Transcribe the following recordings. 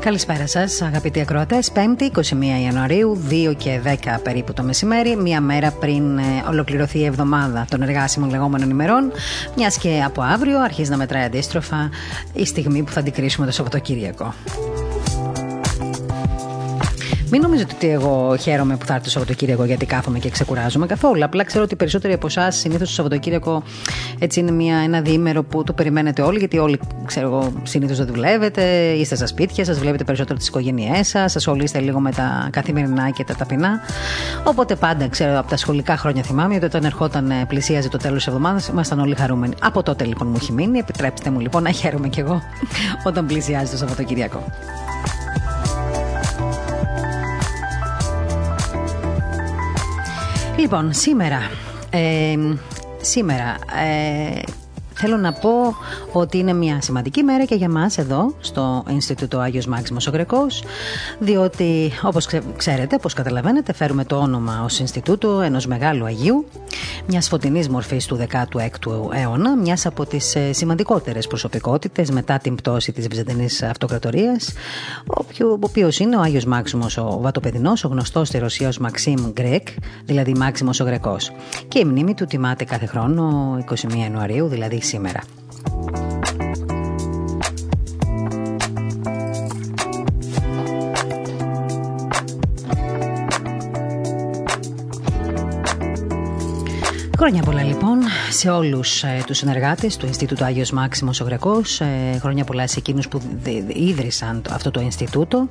Καλησπέρα σας, αγαπητοί ακροατές. 5η 21 Ιανουαρίου, 2 και 10 περίπου το μεσημέρι, μία μέρα πριν ε, ολοκληρωθεί η εβδομάδα των εργάσιμων λεγόμενων ημερών, μιας και από αύριο αρχίζει να μετράει αντίστροφα η στιγμή που θα αντικρίσουμε το Σαββατοκύριακο. Μην νομίζετε ότι εγώ χαίρομαι που θα έρθει το Σαββατοκύριακο γιατί κάθομαι και ξεκουράζομαι καθόλου. Απλά ξέρω ότι περισσότεροι από εσάς συνήθως το Σαββατοκύριακο έτσι είναι μια, ένα διήμερο που το περιμένετε όλοι, γιατί όλοι ξέρω εγώ συνήθως δεν δουλεύετε, είστε στα σπίτια σας, βλέπετε περισσότερο τις οικογένειές σας, ασχολείστε λίγο με τα καθημερινά και τα ταπεινά. Οπότε πάντα ξέρω από τα σχολικά χρόνια θυμάμαι ότι όταν ερχόταν ε, πλησίαζε το τέλος της εβδομάδας ήμασταν όλοι χαρούμενοι. Από τότε λοιπόν μου έχει μείνει. Επιτρέψτε μου λοιπόν να χαίρομαι κι εγώ όταν πλησιάζει το Σαββατοκύριακο. Λοιπόν, σήμερα. Ε, σήμερα ε, θέλω να πω ότι είναι μια σημαντική μέρα και για μας εδώ στο Ινστιτούτο Άγιος Μάξιμος ο Γρεκός διότι όπως ξέρετε, όπως καταλαβαίνετε φέρουμε το όνομα ως Ινστιτούτο ενός μεγάλου Αγίου μιας φωτεινής μορφής του 16ου αιώνα μιας από τις ε, σημαντικότερες προσωπικότητες μετά την πτώση της Βυζαντινής Αυτοκρατορίας ο οποίος είναι ο Άγιος Μάξιμος ο Βατοπεδινός, ο γνωστός στη Ρωσία ως Μαξίμ Γκρέκ, δηλαδή Μάξιμος ο Γρεκός. Και η μνήμη του τιμάται κάθε χρόνο 21 Ιανουαρίου, δηλαδή σήμερα. Χρόνια πολλά λοιπόν σε όλους ε, τους συνεργάτες του Ινστιτούτου Άγιος Μάξιμος ο Γρεκός. Ε, χρόνια πολλά σε εκείνους που ίδρυσαν το, αυτό το Ινστιτούτο,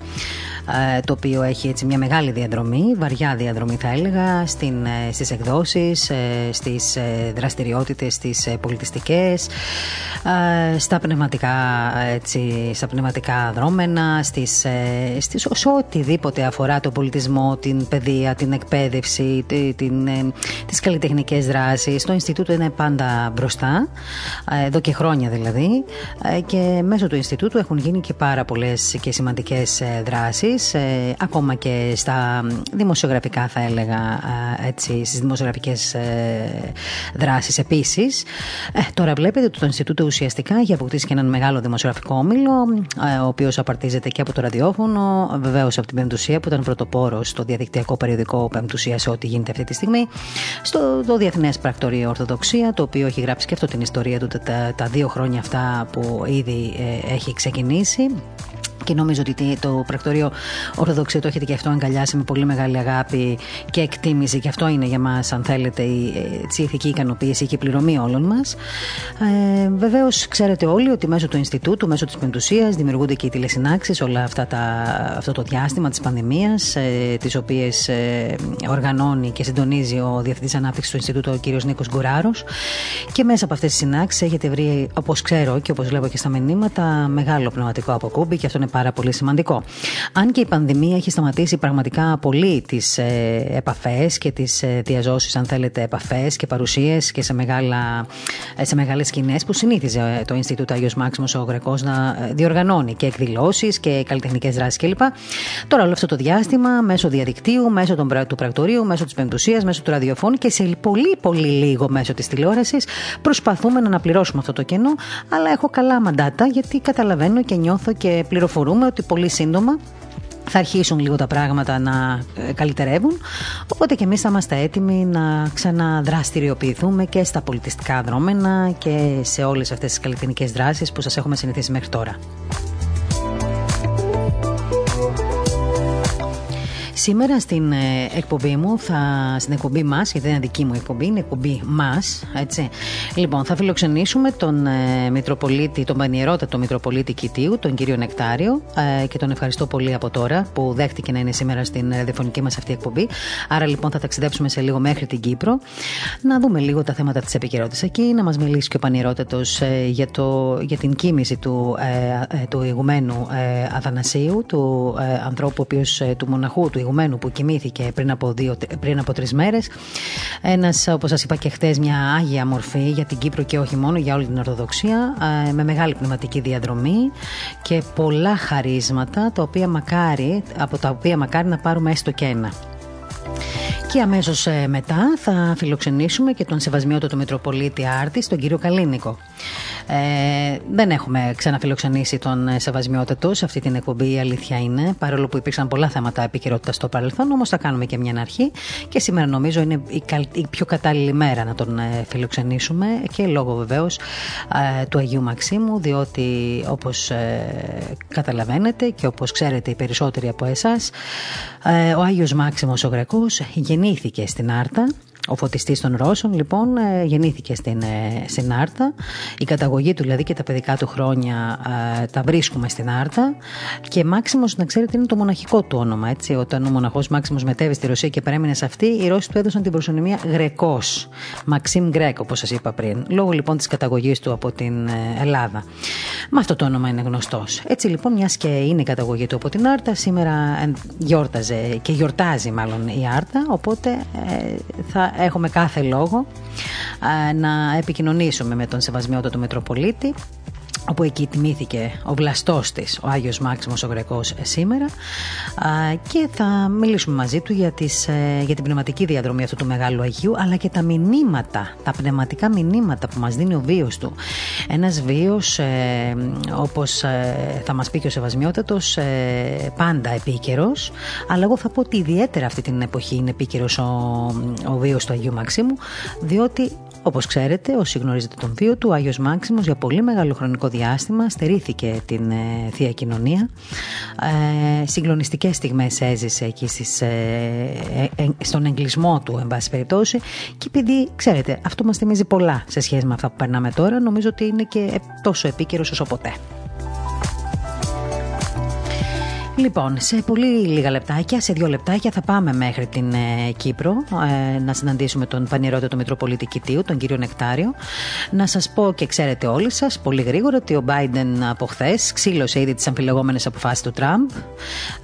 ε, το οποίο έχει έτσι μια μεγάλη διαδρομή, βαριά διαδρομή θα έλεγα, ε, στις εκδόσεις, ε, στις ε, δραστηριότητες, στις πολιτιστικές, στα πνευματικά, έτσι, στα πνευματικά δρόμενα, στις, στις, σε οτιδήποτε αφορά τον πολιτισμό, την παιδεία, την εκπαίδευση, την, τις καλλιτεχνικές δράσεις. Το Ινστιτούτο είναι πάντα μπροστά, ε, εδώ και χρόνια δηλαδή, ε, και μέσω του Ινστιτούτου έχουν γίνει και πάρα πολλές και σημαντικέ ε, δράσει, ακόμα και στα δημοσιογραφικά, θα έλεγα, έτσι, στις δημοσιογραφικές δράσεις επίσης. Τώρα βλέπετε ότι το Ινστιτούτο ουσιαστικά έχει αποκτήσει και έναν μεγάλο δημοσιογραφικό όμιλο, ο οποίος απαρτίζεται και από το ραδιόφωνο, βεβαίως από την Πεμπτουσία, που ήταν πρωτοπόρος στο διαδικτυακό περιοδικό Πεμπτουσία σε ό,τι γίνεται αυτή τη στιγμή, στο το Διεθνές πρακτορείο Ορθοδοξία, το οποίο έχει γράψει και αυτό την ιστορία του τα, τα δύο χρόνια αυτά που ήδη ε, έχει ξεκινήσει και νομίζω ότι το πρακτορείο Ορθοδοξία το έχετε και αυτό αγκαλιάσει με πολύ μεγάλη αγάπη και εκτίμηση. Και αυτό είναι για μας, αν θέλετε, η, η ηθική ικανοποίηση και η πληρωμή όλων μας. Ε, Βεβαίως, ξέρετε όλοι ότι μέσω του Ινστιτούτου, μέσω της Πεντουσίας, δημιουργούνται και οι τηλεσυνάξεις όλα αυτά τα, αυτό το διάστημα της πανδημίας, ε, τις οποίες ε, οργανώνει και συντονίζει ο Διευθυντής Ανάπτυξης του Ινστιτούτου, ο κ. Νίκος Γκουράρος. Και μέσα από αυτές τις συνάξεις έχετε βρει, όπως ξέρω και όπως βλέπω και στα μηνύματα, μεγάλο πνευματικό αποκούμπι και αυτό είναι πάρα πολύ σημαντικό. Αν και η πανδημία έχει σταματήσει πραγματικά πολύ τις ε, επαφές και τις ε, διαζώσεις, αν θέλετε, επαφές και παρουσίες και σε, μεγάλα, ε, σε μεγάλες σκηνές που συνήθιζε ε, το Ινστιτούτο Άγιος Μάξιμος ο Γρεκός να ε, διοργανώνει και εκδηλώσεις και καλλιτεχνικές δράσεις κλπ. Τώρα όλο αυτό το διάστημα μέσω διαδικτύου, μέσω των, του πρακτορείου, μέσω της πεμπτουσίας, μέσω του ραδιοφώνου και σε πολύ πολύ λίγο μέσω της τηλεόρασης προσπαθούμε να αναπληρώσουμε αυτό το κενό. Αλλά έχω καλά μαντάτα γιατί καταλαβαίνω και νιώθω και πληροφορώ πληροφορούμε ότι πολύ σύντομα θα αρχίσουν λίγο τα πράγματα να ε, καλυτερεύουν. Οπότε και εμείς θα είμαστε έτοιμοι να ξαναδραστηριοποιηθούμε και στα πολιτιστικά δρόμενα και σε όλες αυτές τις καλλιτεχνικές δράσεις που σας έχουμε συνηθίσει μέχρι τώρα. Σήμερα στην ε, εκπομπή μου, θα, στην εκπομπή μας, γιατί δεν είναι δική μου εκπομπή, είναι εκπομπή μας. Λοιπόν, θα φιλοξενήσουμε τον ε, Μητροπολίτη, τον Πανιερότατο Μητροπολίτη Κιτίου, τον κύριο Νεκτάριο, ε, και τον ευχαριστώ πολύ από τώρα που δέχτηκε να είναι σήμερα στην ραδιοφωνική μας αυτή εκπομπή. Άρα λοιπόν θα ταξιδέψουμε σε λίγο μέχρι την Κύπρο, να δούμε λίγο τα θέματα της επικαιρότητας εκεί, να μας μιλήσει και ο Πανιερότατος ε, για, για την κίνηση του, ε, ε, του ηγουμένου Αθανασίου, του ανθρώπου, ο του μοναχού του ηγουμένου Οικουμένου που κοιμήθηκε πριν από, δύο, πριν από τρεις μέρες. Ένας, όπως σας είπα και χτες, μια άγια μορφή για την Κύπρο και όχι μόνο, για όλη την Ορθοδοξία, ε, με μεγάλη πνευματική διαδρομή και πολλά χαρίσματα, τα οποία μακάρι, από τα οποία μακάρι να πάρουμε έστω και ένα. Και αμέσως ε, μετά θα φιλοξενήσουμε και τον Σεβασμιότατο Μητροπολίτη Άρτη, τον κύριο Καλίνικο. Ε, δεν έχουμε ξαναφιλοξενήσει τον ε, Σεβασμιότατο σε αυτή την εκπομπή, η αλήθεια είναι. Παρόλο που υπήρξαν πολλά θέματα επικαιρότητα στο παρελθόν, όμως θα κάνουμε και μια αρχή. Και σήμερα νομίζω είναι η, η πιο κατάλληλη μέρα να τον ε, φιλοξενήσουμε και λόγω βεβαίως ε, του Αγίου Μαξίμου, διότι όπως καταλαβαίνετε και όπως ξέρετε οι περισσότεροι από εσάς, ο Άγιος Μάξιμος ο Γρεκός γεννήθηκε στην Άρτα ο φωτιστής των Ρώσων, λοιπόν, ε, γεννήθηκε στην, ε, στην Άρτα. Η καταγωγή του, δηλαδή και τα παιδικά του χρόνια, ε, τα βρίσκουμε στην Άρτα. Και Μάξιμος, να ξέρετε, είναι το μοναχικό του όνομα. Έτσι. Όταν ο μοναχός Μάξιμος μετέβη στη Ρωσία και παρέμεινε σε αυτή, οι Ρώσοι του έδωσαν την προσωνυμία Γρεκός. Μαξίμ Γκρέκ, όπως σας είπα πριν. Λόγω λοιπόν της καταγωγής του από την Ελλάδα. Με αυτό το όνομα είναι γνωστός. Έτσι λοιπόν, μιας και είναι η καταγωγή του από την Άρτα, σήμερα γιόρταζε και γιορτάζει μάλλον η Άρτα. Οπότε θα έχουμε κάθε λόγο να επικοινωνήσουμε με τον Σεβασμιότατο Μητροπολίτη όπου εκεί τιμήθηκε ο βλαστός της, ο Άγιος Μάξιμος ο Γρεκός σήμερα και θα μιλήσουμε μαζί του για, τις, ε, για την πνευματική διαδρομή αυτού του Μεγάλου Αγίου αλλά και τα μηνύματα, τα πνευματικά μηνύματα που μας δίνει ο βίος του. Ένας βίος ε, όπως ε, θα μας πει και ο Σεβασμιότατος ε, πάντα επίκαιρος αλλά εγώ θα πω ότι ιδιαίτερα αυτή την εποχή είναι επίκαιρος ο, ο βίος του Αγίου Μαξίμου διότι όπως ξέρετε, όσοι γνωρίζετε τον βίο του, ο Άγιος Μάξιμος για πολύ μεγάλο χρονικό διάστημα στερήθηκε την ε, Θεία Κοινωνία. Ε, συγκλονιστικές στιγμές έζησε εκεί στις, ε, ε, στον εγκλισμό του, εν πάση περιπτώσει. Και επειδή, ξέρετε, αυτό μας θυμίζει πολλά σε σχέση με αυτά που περνάμε τώρα, νομίζω ότι είναι και τόσο επίκαιρο όσο ποτέ. Λοιπόν, σε πολύ λίγα λεπτάκια, σε δύο λεπτάκια θα πάμε μέχρι την ε, Κύπρο ε, να συναντήσουμε τον πανηρότατο Μητροπολίτη Κιτίου, τον κύριο Νεκτάριο. Να σας πω και ξέρετε όλοι σας πολύ γρήγορα ότι ο Biden από χθες ξύλωσε ήδη τις αμφιλεγόμενες αποφάσεις του Τραμπ.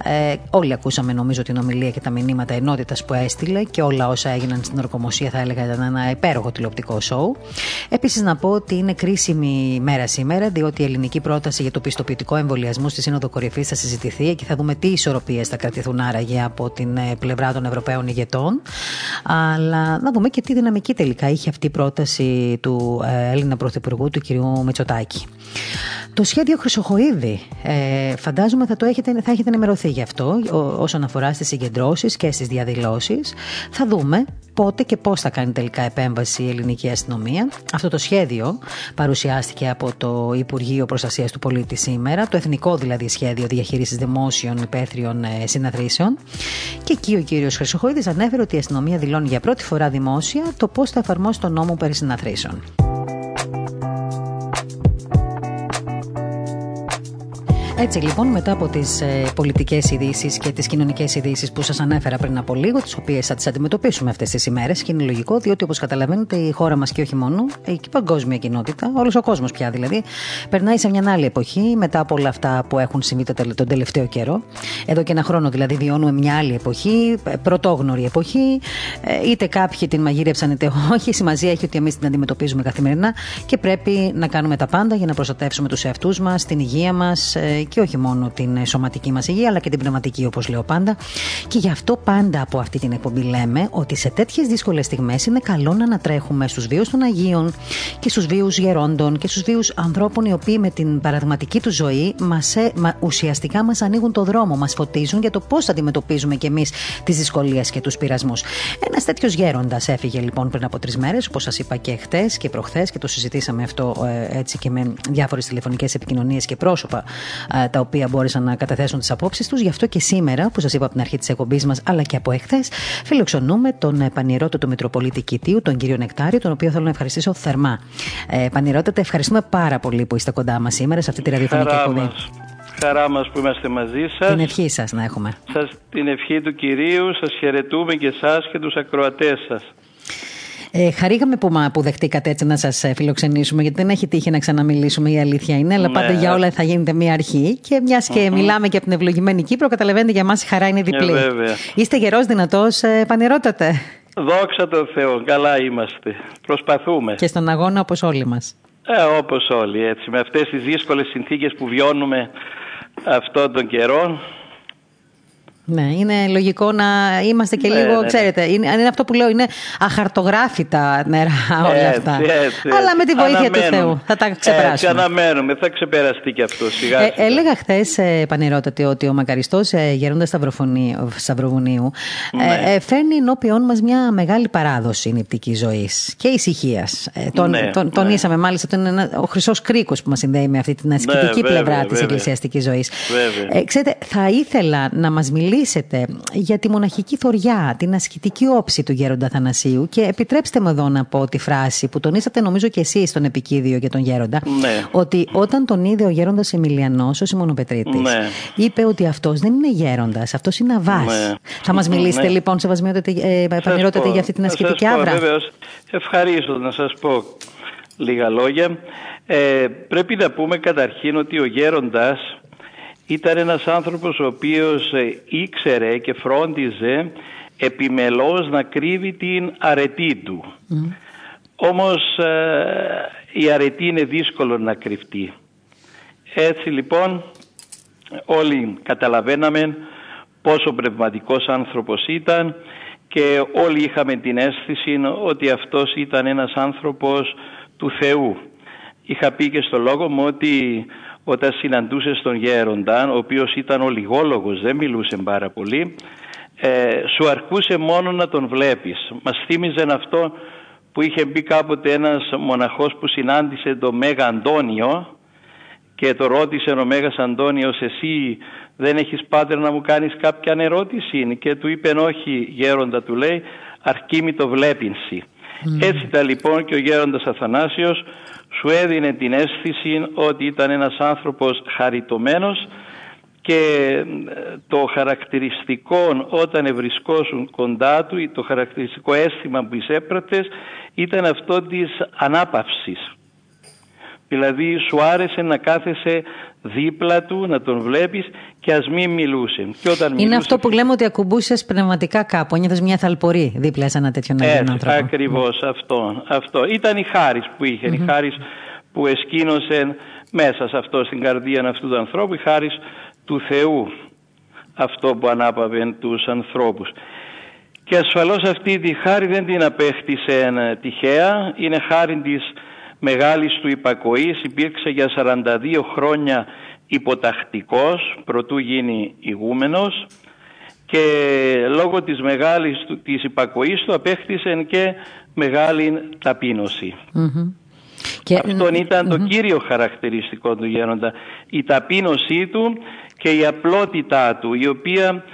Ε, όλοι ακούσαμε νομίζω την ομιλία και τα μηνύματα ενότητας που έστειλε και όλα όσα έγιναν στην ορκομοσία θα έλεγα ήταν ένα υπέροχο τηλεοπτικό σοου. Επίσης να πω ότι είναι κρίσιμη μέρα σήμερα, διότι η ελληνική πρόταση για το πιστοποιητικό εμβολιασμού στη Σύνοδο Κορυφής θα συζητηθεί θα δούμε τι ισορροπίες θα κρατηθούν άραγε από την ε, πλευρά των Ευρωπαίων ηγετών. Αλλά να δούμε και τι δυναμική τελικά είχε αυτή η πρόταση του ε, Έλληνα Πρωθυπουργού, του κ. Μητσοτάκη. Το σχέδιο Χρυσοχοίδη, ε, φαντάζομαι θα, το έχετε, θα έχετε ενημερωθεί γι' αυτό όσον αφορά στις συγκεντρώσεις και στις διαδηλώσεις. Θα δούμε πότε και πώς θα κάνει τελικά επέμβαση η ελληνική αστυνομία. Αυτό το σχέδιο παρουσιάστηκε από το Υπουργείο Προστασίας του Πολίτη σήμερα, το εθνικό δηλαδή σχέδιο διαχείρισης δημόσιων υπαίθριων ε, συναθρήσεων. Και εκεί ο κύριος Χρυσοχοίδης ανέφερε ότι η αστυνομία δηλώνει για πρώτη φορά δημόσια το πώς θα εφαρμόσει τον νόμο περί συναθρήσεων. Έτσι λοιπόν, μετά από τις ε, πολιτικές ειδήσεις και τις κοινωνικές ειδήσεις που σας ανέφερα πριν από λίγο, τις οποίες θα τις αντιμετωπίσουμε αυτές τις ημέρες, και είναι λογικό, διότι όπως καταλαβαίνετε, η χώρα μας και όχι μόνο, η παγκόσμια κοινότητα, όλος ο κόσμος πια δηλαδή, περνάει σε μια άλλη εποχή μετά από όλα αυτά που έχουν συμβεί τον τελευταίο καιρό. Εδώ και ένα χρόνο δηλαδή βιώνουμε μια άλλη εποχή, πρωτόγνωρη εποχή, ε, είτε κάποιοι την μαγείρεψαν είτε όχι. Σημασία έχει ότι εμείς την αντιμετωπίζουμε καθημερινά και πρέπει να κάνουμε τα πάντα για να προστατεύσουμε τους εαυτούς μας, την υγεία μας ε, και όχι μόνο την σωματική μας υγεία, αλλά και την πνευματική, όπως λέω πάντα. Και γι' αυτό πάντα από αυτή την εκπομπή λέμε ότι σε τέτοιες δύσκολες στιγμές είναι καλό να ανατρέχουμε στους βίους των Αγίων και στους βίους γερόντων και στους βίους ανθρώπων οι οποίοι με την παραδειγματική τους ζωή μας, ε, μα, ουσιαστικά μας ανοίγουν το δρόμο, μας φωτίζουν για το πώς αντιμετωπίζουμε κι εμείς τις δυσκολίες και τους πειρασμούς. Ένας τέτοιος γέροντας έφυγε λοιπόν πριν από τρεις μέρες, όπως σας είπα και χτες και προχθές και το συζητήσαμε αυτό ε, έτσι και με διάφορες τηλεφωνικές επικοινωνίες και πρόσωπα ε, τα οποία μπόρεσαν να καταθέσουν τις απόψεις τους. Γι' αυτό και σήμερα, που σας είπα από την αρχή της εκπομπής μας, αλλά και από εχθές, φιλοξενούμε τον ε, πανηρότατο Μητροπολίτη Κιτίου, τον κύριο Νεκτάριο, τον οποίο θέλω να ευχαριστήσω θερμά. Ε, πανηρότατε, ευχαριστούμε πάρα πολύ που είστε κοντά μας σήμερα σε αυτή τη ραδιοφωνική εκπομπή. Χαρά μας που είμαστε μαζί σας. Την ευχή σας να έχουμε. Σας, την ευχή του κυρίου, σας χαιρετούμε και εσά και τους ακροατές σας. Ε, χαρήκαμε που, που δεχτήκατε έτσι να σας ε, φιλοξενήσουμε, γιατί δεν έχει τύχει να ξαναμιλήσουμε, η αλήθεια είναι. Αλλά πάντα ναι. για όλα θα γίνεται μία αρχή. Και μιας και μιλάμε και από την ευλογημένη Κύπρο, καταλαβαίνετε για μας η χαρά είναι διπλή. Ε, Είστε γερός, δυνατός, ε, πανηρότατε. Δόξα τω Θεώ, καλά είμαστε. Προσπαθούμε. Και στον αγώνα όπως όλοι μας. Ε, όπως όλοι, έτσι. Με αυτές τις δύσκολες συνθήκες που βιώνουμε αυτόν τον καιρό, ναι, είναι λογικό να είμαστε και ναι, λίγο, ναι, ναι. ξέρετε, είναι, είναι, αυτό που λέω, είναι αχαρτογράφητα νερά όλα αυτά. Έτσι, Αλλά με τη βοήθεια του Θεού θα τα ξεπεράσουμε. Έτσι, αναμένουμε, θα ξεπεραστεί και αυτό σιγά. Ε, έλεγα χθες, ε, Πανηρότατη, ότι ο μακαριστός ε, γερόντα Σταυροβουνίου ναι. ε, φέρνει ενώπιον μας μια μεγάλη παράδοση νηπτική ζωής και ησυχίας. Ε, τον, ναι, τον, τονίσαμε μάλιστα ότι είναι ο χρυσός κρίκος που μας συνδέει με αυτή την ασκητική πλευρά της εκκλησιαστική ζωής. Ε, ξέρετε, θα ήθελα να μας μιλήσει μιλήσετε για τη μοναχική θωριά, την ασκητική όψη του Γέροντα Θανασίου και επιτρέψτε μου εδώ να πω τη φράση που τονίσατε νομίζω και εσείς στον επικίδιο για τον Γέροντα ναι. ότι όταν τον είδε ο Γέροντας Εμιλιανός, ο Σιμωνοπετρίτης ναι. είπε ότι αυτός δεν είναι Γέροντας, αυτός είναι Αβάς. Ναι. Θα μας μιλήσετε ναι. λοιπόν σεβασμιότατε, ε, για αυτή την ασκητική άβρα. Βεβαίως, ευχαρίστω να σας πω λίγα λόγια. Ε, πρέπει να πούμε καταρχήν ότι ο Γέροντας ήταν ένας άνθρωπος ο οποίος ε, ήξερε και φρόντιζε επιμελώς να κρύβει την αρετή του. Mm. Όμως ε, η αρετή είναι δύσκολο να κρυφτεί. Έτσι λοιπόν όλοι καταλαβαίναμε πόσο πνευματικός άνθρωπος ήταν και όλοι είχαμε την αίσθηση ότι αυτός ήταν ένας άνθρωπος του Θεού. Είχα πει και στο λόγο μου ότι όταν συναντούσε τον γέροντα, ο οποίος ήταν ο λιγόλογος, δεν μιλούσε πάρα πολύ, ε, σου αρκούσε μόνο να τον βλέπεις. Μας θύμιζε αυτό που είχε μπει κάποτε ένας μοναχός που συνάντησε τον Μέγα Αντώνιο και το ρώτησε ο Μέγας Αντώνιος εσύ δεν έχεις πάτερ να μου κάνεις κάποια ερώτηση; Και του είπε όχι γέροντα του λέει αρκεί μη το βλέπινση. Έτσι ήταν λοιπόν και ο γέροντας Αθανάσιος σου έδινε την αίσθηση ότι ήταν ένας άνθρωπος χαριτωμένος και το χαρακτηριστικό όταν ευρισκόσουν κοντά του, το χαρακτηριστικό αίσθημα που εισέπρατες ήταν αυτό της ανάπαυσης. Δηλαδή σου άρεσε να κάθεσαι δίπλα του, να τον βλέπεις και ας μην μιλούσε. Και όταν Είναι μιλούσε... αυτό που λέμε ότι ακουμπούσες πνευματικά κάπου, νιώθες μια θαλπορή δίπλα σε ένα τέτοιο νέο άνθρωπο. Ακριβώς αυτό, αυτό. Ήταν η χάρης που είχε, η χάρης που εσκήνωσε μέσα σε αυτό, στην καρδία αυτού του ανθρώπου, η χάρης του Θεού αυτό που ανάπαβε τους ανθρώπους. Και ασφαλώς αυτή τη χάρη δεν την απέκτησε τυχαία, είναι χάρη της μεγάλης του υπακοής, υπήρξε για 42 χρόνια υποτακτικός, προτού γίνει ηγούμενος και λόγω της μεγάλης του, της υπακοής του απέκτησε και μεγάλη Και... Αυτόν ήταν το κύριο χαρακτηριστικό του γέροντα. Η ταπείνωσή του και η απλότητά του, η οποία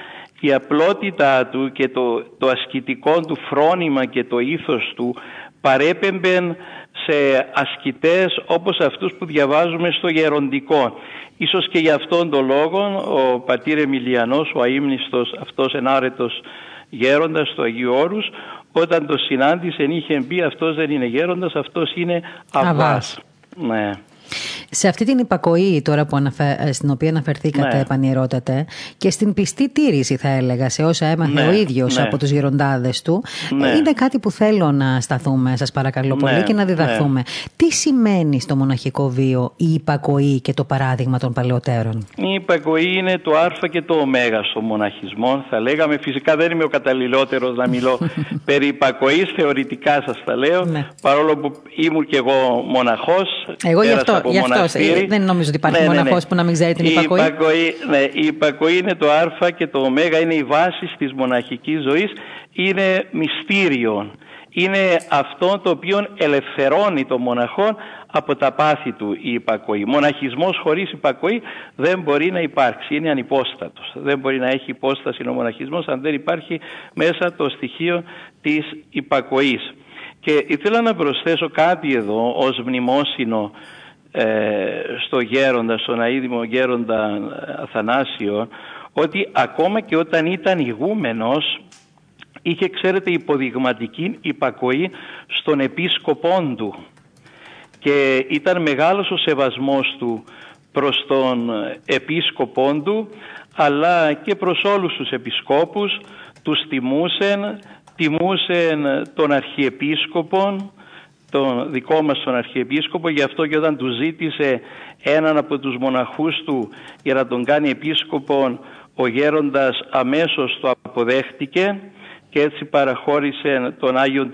η απλότητά του και το, το ασκητικό του φρόνημα και το ήθος του παρέπεμπεν σε ασκητές όπως αυτούς που διαβάζουμε στο γεροντικό. Ίσως και για αυτόν τον λόγο ο πατήρ Εμιλιανός, ο αείμνηστος αυτός ενάρετος γέροντας του Αγίου Όρους, όταν το συνάντησε είχε πει αυτός δεν είναι γέροντας, αυτός είναι αβάς. Ναι. Σε αυτή την υπακοή τώρα που αναφε... στην οποία αναφερθήκατε, ναι. επανηρώτατε, και στην πιστή τήρηση, θα έλεγα, σε όσα έμαθε ναι, ο ίδιος ναι. από τους γεροντάδες του, ναι. είναι κάτι που θέλω να σταθούμε, σας παρακαλώ πολύ, Ναι, και να διδαχθούμε. Τι σημαίνει στο μοναχικό βίο η υπακοή και το παράδειγμα των παλαιότερων; Η υπακοή είναι το Α και το Ω στο μοναχισμό. Θα λέγαμε, φυσικά δεν είμαι ο καταλληλότερος να μιλώ περί υπακοής, θεωρητικά σας τα λέω, Ναι. παρόλο που ήμουν και εγώ μοναχός. Εγώ γι' αυτό, γι αυτό ε, δεν νομίζω ότι υπάρχει Ναι, ναι, ναι. μοναχός που να μην ξέρει την Η υπακοή. υπακοή, ναι, η υπακοή είναι το α και το ω, είναι η βάση της μοναχικής ζωής, είναι μυστήριο. Είναι αυτό το οποίο ελευθερώνει το μοναχό από τα πάθη του η υπακοή. Μοναχισμός χωρίς υπακοή δεν μπορεί να υπάρξει, είναι ανυπόστατος. Δεν μπορεί να έχει υπόσταση ο μοναχισμός αν δεν υπάρχει μέσα το στοιχείο της υπακοής. Και ήθελα να προσθέσω κάτι εδώ ως μνημόσυνο ε, στο γέροντας, στον αείδημο γέροντα Αθανάσιο ότι ακόμα και όταν ήταν ηγούμενος είχε ξέρετε υποδειγματική υπακοή στον επίσκοπόν του. Και ήταν μεγάλος ο σεβασμός του προς τον επίσκοπόν του αλλά και προς όλους τους επισκόπους. Τους τιμούσεν, τιμούσεν τον Αρχιεπίσκοπον τον δικό μας τον Αρχιεπίσκοπο γι' αυτό και όταν του ζήτησε έναν από τους μοναχούς του για να τον κάνει επίσκοπον ο γέροντας αμέσως το αποδέχτηκε και έτσι παραχώρησε τον Άγιον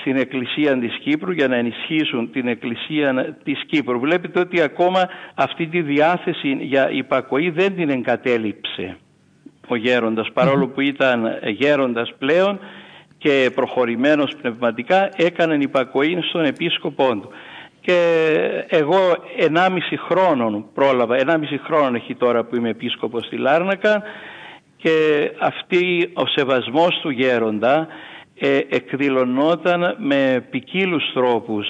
στην Εκκλησία της Κύπρου για να ενισχύσουν την Εκκλησία της Κύπρου. Βλέπετε ότι ακόμα αυτή τη διάθεση για υπακοή δεν την εγκατέλειψε ο γέροντας που ήταν γέροντας πλέον και προχωρημένος πνευματικά έκανε υπακοή στον επίσκοπό του. Και εγώ 1,5 χρόνων πρόλαβα, 1,5 χρόνων έχει τώρα που είμαι επίσκοπος στη Λάρνακα και αυτή ο σεβασμός του γέροντα ε, εκδηλωνόταν με ποικίλους τρόπους.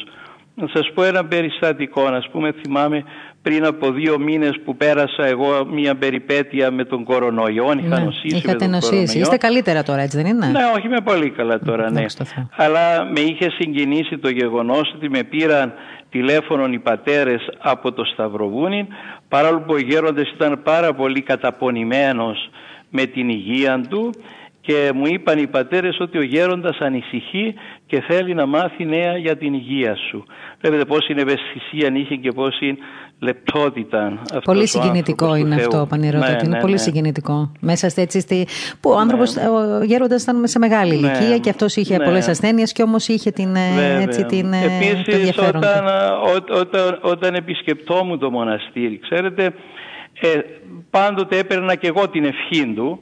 Να σας πω ένα περιστατικό, να πούμε θυμάμαι πριν από δύο μήνες που πέρασα εγώ μια περιπέτεια με τον κορονοϊό, είχα ναι, νοσήσει είχατε με τον νοσήσει. κορονοϊό. Είστε καλύτερα τώρα έτσι δεν είναι; Ναι, όχι είμαι πολύ καλά τώρα, ναι. Αλλά με είχε συγκινήσει το γεγονός ότι με πήραν τηλέφωνο οι πατέρες από το Σταυροβούνι, παρόλο που ο γέροντας ήταν πάρα πολύ καταπονημένος με την υγεία του και μου είπαν οι πατέρες ότι ο γέροντας ανησυχεί και θέλει να μάθει νέα για την υγεία σου. Βλέπετε πόση ευαισθησία είχε και πόση λεπτότητα. Πολύ συγκινητικό είναι αυτό, Πανηρώτατη. Ναι, είναι ναι, πολύ ναι. συγκινητικό. Μέσα έτσι στη... που ο ναι. άνθρωπος, ο γέροντας ήταν σε μεγάλη ναι. ηλικία και αυτός είχε ναι. πολλές ασθένειες και όμως είχε την, ε, έτσι, την, ε, Επίσης, όταν, όταν, όταν επισκεπτόμουν το μοναστήρι, ξέρετε, ε, πάντοτε έπαιρνα και εγώ την ευχή του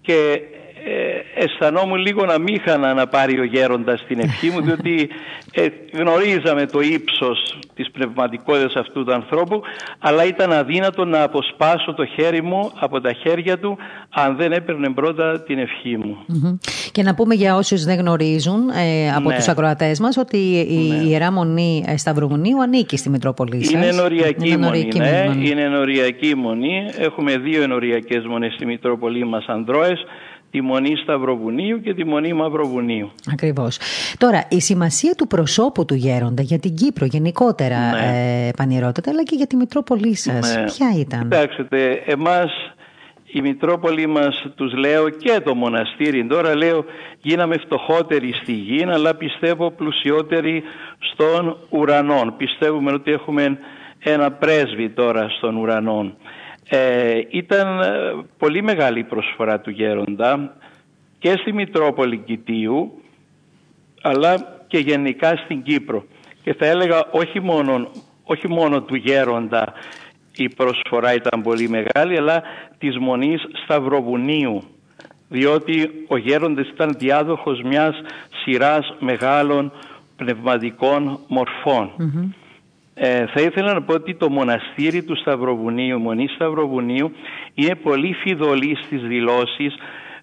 και ε, αισθανόμουν λίγο να μήχανα να πάρει ο γέροντας την ευχή μου διότι ε, γνωρίζαμε το ύψος της πνευματικότητας αυτού του ανθρώπου αλλά ήταν αδύνατο να αποσπάσω το χέρι μου από τα χέρια του αν δεν έπαιρνε πρώτα την ευχή μου. Και να πούμε για όσους δεν γνωρίζουν ε, από ναι. τους ακροατές μας ότι η ναι. Ιερά Μονή Σταυρομονίου ανήκει στη Μητρόπολη σας. Είναι ενοριακή, είναι μονή, ναι. μονή. Είναι ενοριακή μονή. Έχουμε δύο ενοριακές μονές στη Μητρόπολη μας Ανδρώες τη Μονή Σταυροβουνίου και τη Μονή Μαυροβουνίου. Ακριβώς. Τώρα, η σημασία του προσώπου του Γέροντα για την Κύπρο γενικότερα, ναι. ε, αλλά και για τη Μητρόπολη σας, ναι. ποια ήταν; Κοιτάξτε, εμάς η Μητρόπολη μας τους λέω και το μοναστήρι τώρα λέω γίναμε φτωχότεροι στη γη αλλά πιστεύω πλουσιότεροι στον ουρανό. Πιστεύουμε ότι έχουμε ένα πρέσβη τώρα στον ουρανό. Ε, ήταν ε, πολύ μεγάλη η προσφορά του Γέροντα και στη Μητρόπολη Κιτίου αλλά και γενικά στην Κύπρο. Και θα έλεγα όχι μόνο, όχι μόνο του Γέροντα η προσφορά ήταν πολύ μεγάλη αλλά της Μονής Σταυροβουνίου. Διότι ο Γέροντας ήταν διάδοχος μιας σειράς μεγάλων πνευματικών ε, θα ήθελα να πω ότι το μοναστήρι του Σταυροβουνίου, Μονή Σταυροβουνίου, είναι πολύ φιδωλή στις δηλώσεις,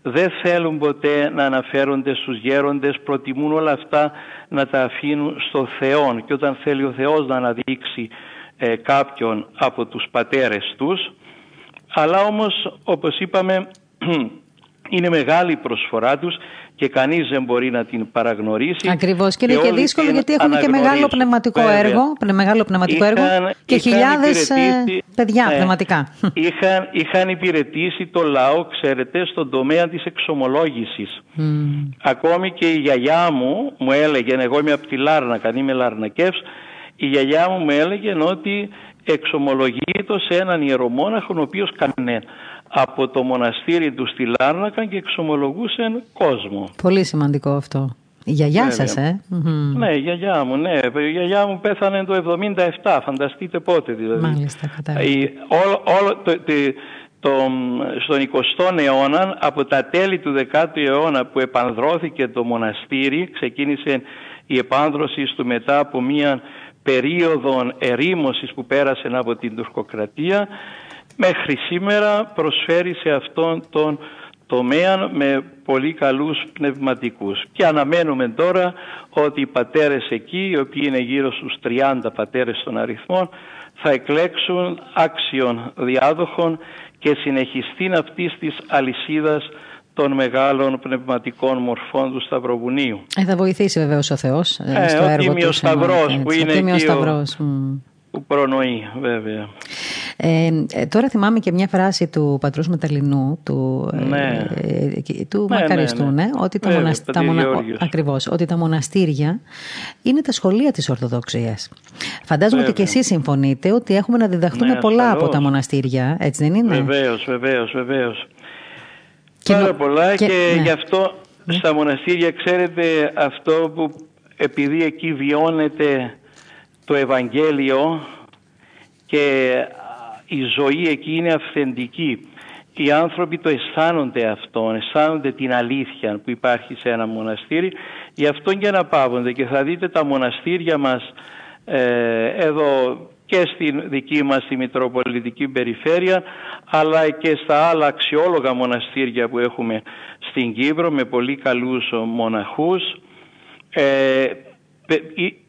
δεν θέλουν ποτέ να αναφέρονται στους γέροντες, προτιμούν όλα αυτά να τα αφήνουν στο Θεό και όταν θέλει ο Θεός να αναδείξει ε, κάποιον από τους πατέρες τους, αλλά όμως όπως είπαμε είναι μεγάλη η προσφορά τους και κανείς δεν μπορεί να την παραγνωρίσει. Ακριβώς και είναι και, δύσκολο γιατί έχουν και μεγάλο πνευματικό έργο, μεγάλο πνευματικό έργο και χιλιάδες ε, παιδιά ναι, πνευματικά. Είχαν, είχαν υπηρετήσει το λαό, ξέρετε, στον τομέα της εξομολόγησης. Ακόμη και η γιαγιά μου μου έλεγε, εγώ είμαι από τη Λάρνακα, είμαι Λαρνακεύς, η γιαγιά μου μου έλεγε ότι εξομολογείται σε έναν ιερομόναχο ο οποίος κανένα από το μοναστήρι του στη Λάρνακα και εξομολογούσαν κόσμο. Πολύ σημαντικό αυτό. Η γιαγιά σας, ε. Ναι, η γιαγιά μου, ναι. Η γιαγιά μου πέθανε το 77, φανταστείτε πότε δηλαδή. Μάλιστα, κατάλαβα. το, το, στον 20ο αιώνα, από τα τέλη του 10ου αιώνα που επανδρώθηκε το μοναστήρι, ξεκίνησε η επάνδρωση του μετά από μια περίοδο ερήμωσης που πέρασε από την τουρκοκρατία μέχρι σήμερα προσφέρει σε αυτόν τον τομέα με πολύ καλούς πνευματικούς. Και αναμένουμε τώρα ότι οι πατέρες εκεί, οι οποίοι είναι γύρω στους 30 πατέρες των αριθμών, θα εκλέξουν άξιων διάδοχων και συνεχιστήν αυτής της αλυσίδας των μεγάλων πνευματικών μορφών του Σταυροβουνίου. Ε, θα βοηθήσει βεβαίως ο Θεός ε, στο ο έργο του. Ο Σταυρός που είναι εκεί Σταυρός. Που προνοεί βέβαια. Ε, ε, τώρα θυμάμαι και μια φράση του πατρός Μεταλλινού, του, ναι. ε, του ναι, Μακαριστού, ναι, ναι. ότι, τα βέβαια, τα μονα... Ακριβώς, ότι τα μοναστήρια είναι τα σχολεία της Ορθοδοξίας. Φαντάζομαι βέβαια. ότι και εσείς συμφωνείτε ότι έχουμε να διδαχτούμε ναι, πολλά ασφαλώς. από τα μοναστήρια, έτσι δεν είναι; Βεβαίως, βεβαίως, βεβαίως. Και Πάρα πολλά και, και γι' αυτό στα μοναστήρια ξέρετε αυτό που επειδή εκεί βιώνεται το Ευαγγέλιο και η ζωή εκεί είναι αυθεντική. Οι άνθρωποι το αισθάνονται αυτό, αισθάνονται την αλήθεια που υπάρχει σε ένα μοναστήρι, γι' αυτό και αναπαύονται και θα δείτε τα μοναστήρια μας ε, εδώ και στη δική μας τη Μητροπολιτική Περιφέρεια αλλά και στα άλλα αξιόλογα μοναστήρια που έχουμε στην Κύπρο με πολύ καλούς μοναχούς ε,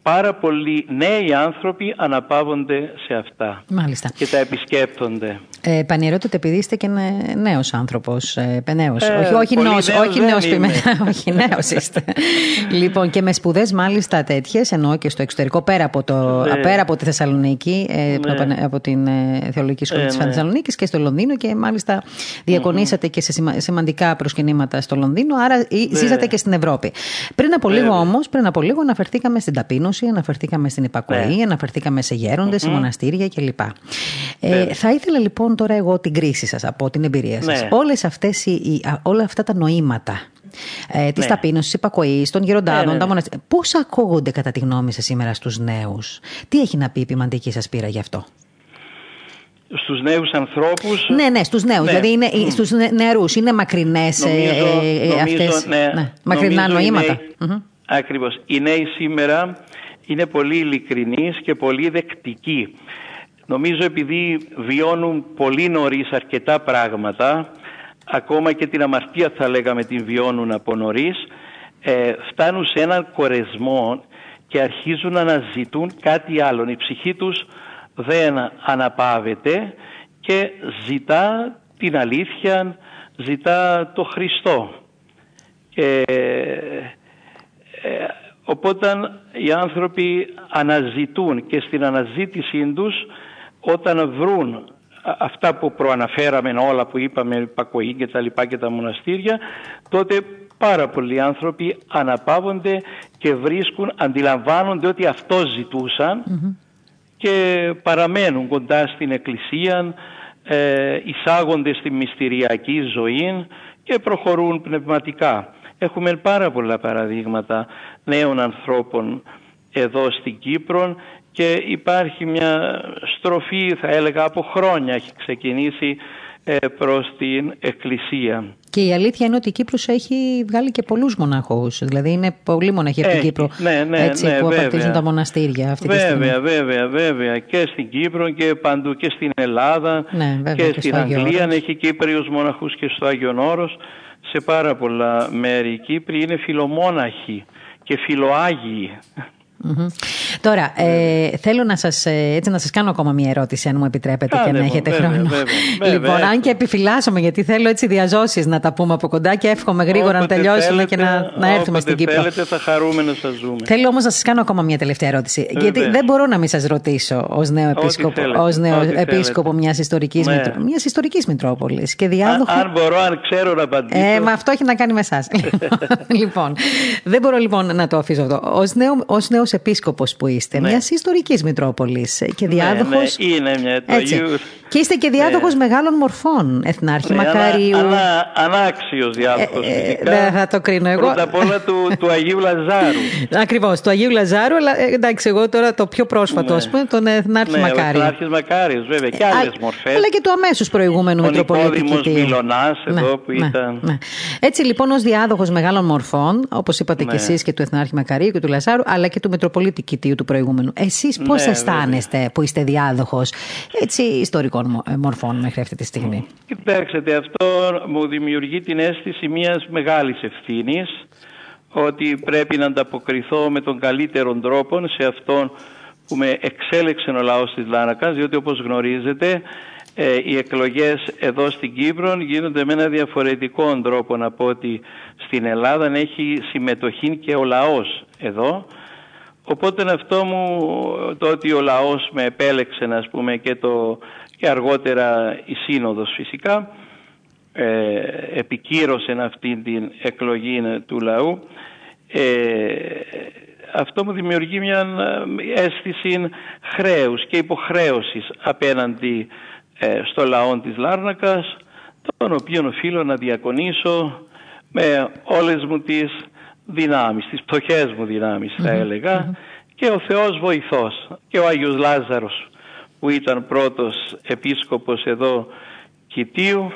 πάρα πολλοί νέοι άνθρωποι αναπαύονται σε αυτά Μάλιστα. και τα επισκέπτονται. Ε, Πανηρώτητε, επειδή είστε και νέος άνθρωπος, ε, νέος, ε, όχι, όχι νέος, όχι νέος, όχι νέος είστε. λοιπόν, και με σπουδές μάλιστα τέτοιες, εννοώ και στο εξωτερικό, πέρα από, το, ναι. πέρα από τη Θεσσαλονίκη, ε, ναι. από την ε, Θεολογική Σχολή ε, της ναι. Θεσσαλονίκης και στο Λονδίνο και μάλιστα διακονήσατε mm-hmm. και σε σημα, σημαντικά προσκυνήματα στο Λονδίνο, άρα ναι. ζήσατε και στην Ευρώπη. Πριν από λίγο όμως, πριν από λίγο αναφερθήκαμε στην ταπείνωση, αναφερθήκαμε στην υπακοή, αναφερθήκαμε σε γέροντες, mm-hmm. σε μοναστήρια κλπ. Ε, θα ήθελα λοιπόν τώρα εγώ την κρίση σας από την εμπειρία σας. Ναι. Όλες αυτές οι, όλα αυτά τα νοήματα ε, της ναι. ταπείνωσης, της υπακοής, των γεροντάδων, ναι, τα μοναστήρια. Πώς ακούγονται κατά τη γνώμη σας σήμερα στους νέους; Τι έχει να πει η ποιμαντική σας πείρα γι' αυτό; Στους νέους ανθρώπους; Ναι, ναι, στους νέους. Δηλαδή είναι, mm. στους νεαρούς. Είναι μακρινές νομίζω, ε, νομίζω, αυτές. Ναι, ναι, μακρινά νομίζω νοήματα. Οι νέοι, Ακριβώς. Οι νέοι σήμερα είναι πολύ ειλικρινείς και πολύ δεκτικοί. Νομίζω επειδή βιώνουν πολύ νωρίς αρκετά πράγματα, ακόμα και την αμαρτία θα λέγαμε την βιώνουν από νωρίς, ε, φτάνουν σε έναν κορεσμό και αρχίζουν να αναζητούν κάτι άλλο. Η ψυχή τους δεν αναπαύεται και ζητά την αλήθεια, ζητά το Χριστό. Και, ε, οπότε οι άνθρωποι αναζητούν και στην αναζήτησή τους όταν βρουν αυτά που προαναφέραμε όλα που είπαμε, υπακοή και τα λοιπά και τα μοναστήρια, τότε πάρα πολλοί άνθρωποι αναπαύονται και βρίσκουν, αντιλαμβάνονται ότι αυτό ζητούσαν και παραμένουν κοντά στην Εκκλησία, ε, εισάγονται στη μυστηριακή ζωή και προχωρούν πνευματικά. Έχουμε πάρα πολλά παραδείγματα νέων ανθρώπων εδώ στην Κύπρο και υπάρχει μια στροφή θα έλεγα από χρόνια έχει ξεκινήσει ε, προς την Εκκλησία. Και η αλήθεια είναι ότι η Κύπρος έχει βγάλει και πολλούς μοναχούς. Δηλαδή είναι πολλοί μοναχοί από την Κύπρο ναι, ναι, έτσι, ναι, που βέβαια. απαρτίζουν τα μοναστήρια αυτή βέβαια, τη στιγμή. Βέβαια, βέβαια. Και στην Κύπρο και παντού και στην Ελλάδα ναι, βέβαια, και, και στην Αγγλία έχει Κύπριους μοναχούς και στο Άγιον Όρος. Σε πάρα πολλά μέρη οι Κύπροι είναι φιλομόναχοι και φιλοάγιοι. Mm-hmm. Τώρα, ε, θέλω να σας, έτσι, να σας κάνω ακόμα μια ερώτηση, αν μου επιτρέπετε Κάνε και να έχετε βέβαια, χρόνο. Βέβαια, βέβαια, λοιπόν, αν και επιφυλάσσομαι, γιατί θέλω έτσι διαζώσεις να τα πούμε από κοντά και εύχομαι γρήγορα όποτε να τελειώσουμε θέλετε, και να, να έρθουμε στην Κύπρο. θέλετε, θα χαρούμε να σας ζούμε. Θέλω όμως να σας κάνω ακόμα μια τελευταία ερώτηση. Βέβαια. Γιατί δεν μπορώ να μην σας ρωτήσω ως νέο επίσκοπο, θέλετε, ως νέο ό,τι επίσκοπο μιας ιστορικής, Ναι. μητρο, μιας ιστορικής Μητρόπολης και διάδοχο... Αν, αν μπορώ, αν ξέρω να απαντήσω. Ε, μα αυτό έχει να κάνει με εσάς. λοιπόν, δεν μπορώ λοιπόν να το αφήσω αυτό. Ω νέο, ως νέος επίσκοπος που είστε, Ναι. μιας ιστορικής Μητρόπολης και Ναι, διάδοχος. ναι, είναι μια του Αγίου. Και είστε και διάδοχος μεγάλων μορφών. Εθνάρχη Ναι, Μακαρίου. ανα, ανα, ανάξιος διάδοχος Ε, ε, φυσικά. δεν θα το κρίνω εγώ. Πρώτα απ' όλα του, του Αγίου Λαζάρου. Ακριβώς, του Αγίου Λαζάρου, αλλά ε, εντάξει, εγώ τώρα το πιο πρόσφατο, Ναι. ας πούμε, τον Εθνάρχη ναι, ο Μακάριο. Εθνάρχης Μακάριος βέβαια και Ε, άλλες α- μορφές. Αλλά και του αμέσως προηγούμενου Ο Μητροπολίτη Νικόδημος Κητίου. Μιλωνάς εδώ που ήταν. ναι. Έτσι λοιπόν ως διάδοχος μεγάλων μορφών, όπως είπατε Ναι. και εσείς και του Εθνάρχη Μακαρίου και του Λαζάρου, αλλά και του Μητροπολίτη Κητίου του προηγούμενου. Εσείς πώς Ναι, αισθάνεστε που είστε διάδοχος έτσι ιστορικών μο- ε, μορφών μέχρι αυτή τη στιγμή. Κοιτάξτε, αυτό μου δημιουργεί την αίσθηση μιας μεγάλης ευθύνης ότι πρέπει να ανταποκριθώ με τον καλύτερο τρόπο σε αυτόν που με εξέλεξε ο λαός της Λάνακας διότι όπως γνωρίζετε ε, οι εκλογές εδώ στην Κύπρο γίνονται με ένα διαφορετικό τρόπο από ότι στην Ελλάδα έχει συμμετοχή και ο λαός εδώ. Οπότε αυτό μου το ότι ο λαός με επέλεξε ας πούμε και, το, και αργότερα η σύνοδος φυσικά ε, επικύρωσε αυτή την εκλογή του λαού. Ε, αυτό μου δημιουργεί μια ε, αίσθηση χρέους και υποχρέωσης απέναντι ε, στο λαό της Λάρνακας τον οποίο οφείλω να διακονήσω με όλες μου τις δυνάμεις, τις πτωχές μου δυνάμεις θα ελεγα και ο Θεός βοηθός και ο Άγιος Λάζαρος που ήταν πρώτος επίσκοπος εδώ Κιτίου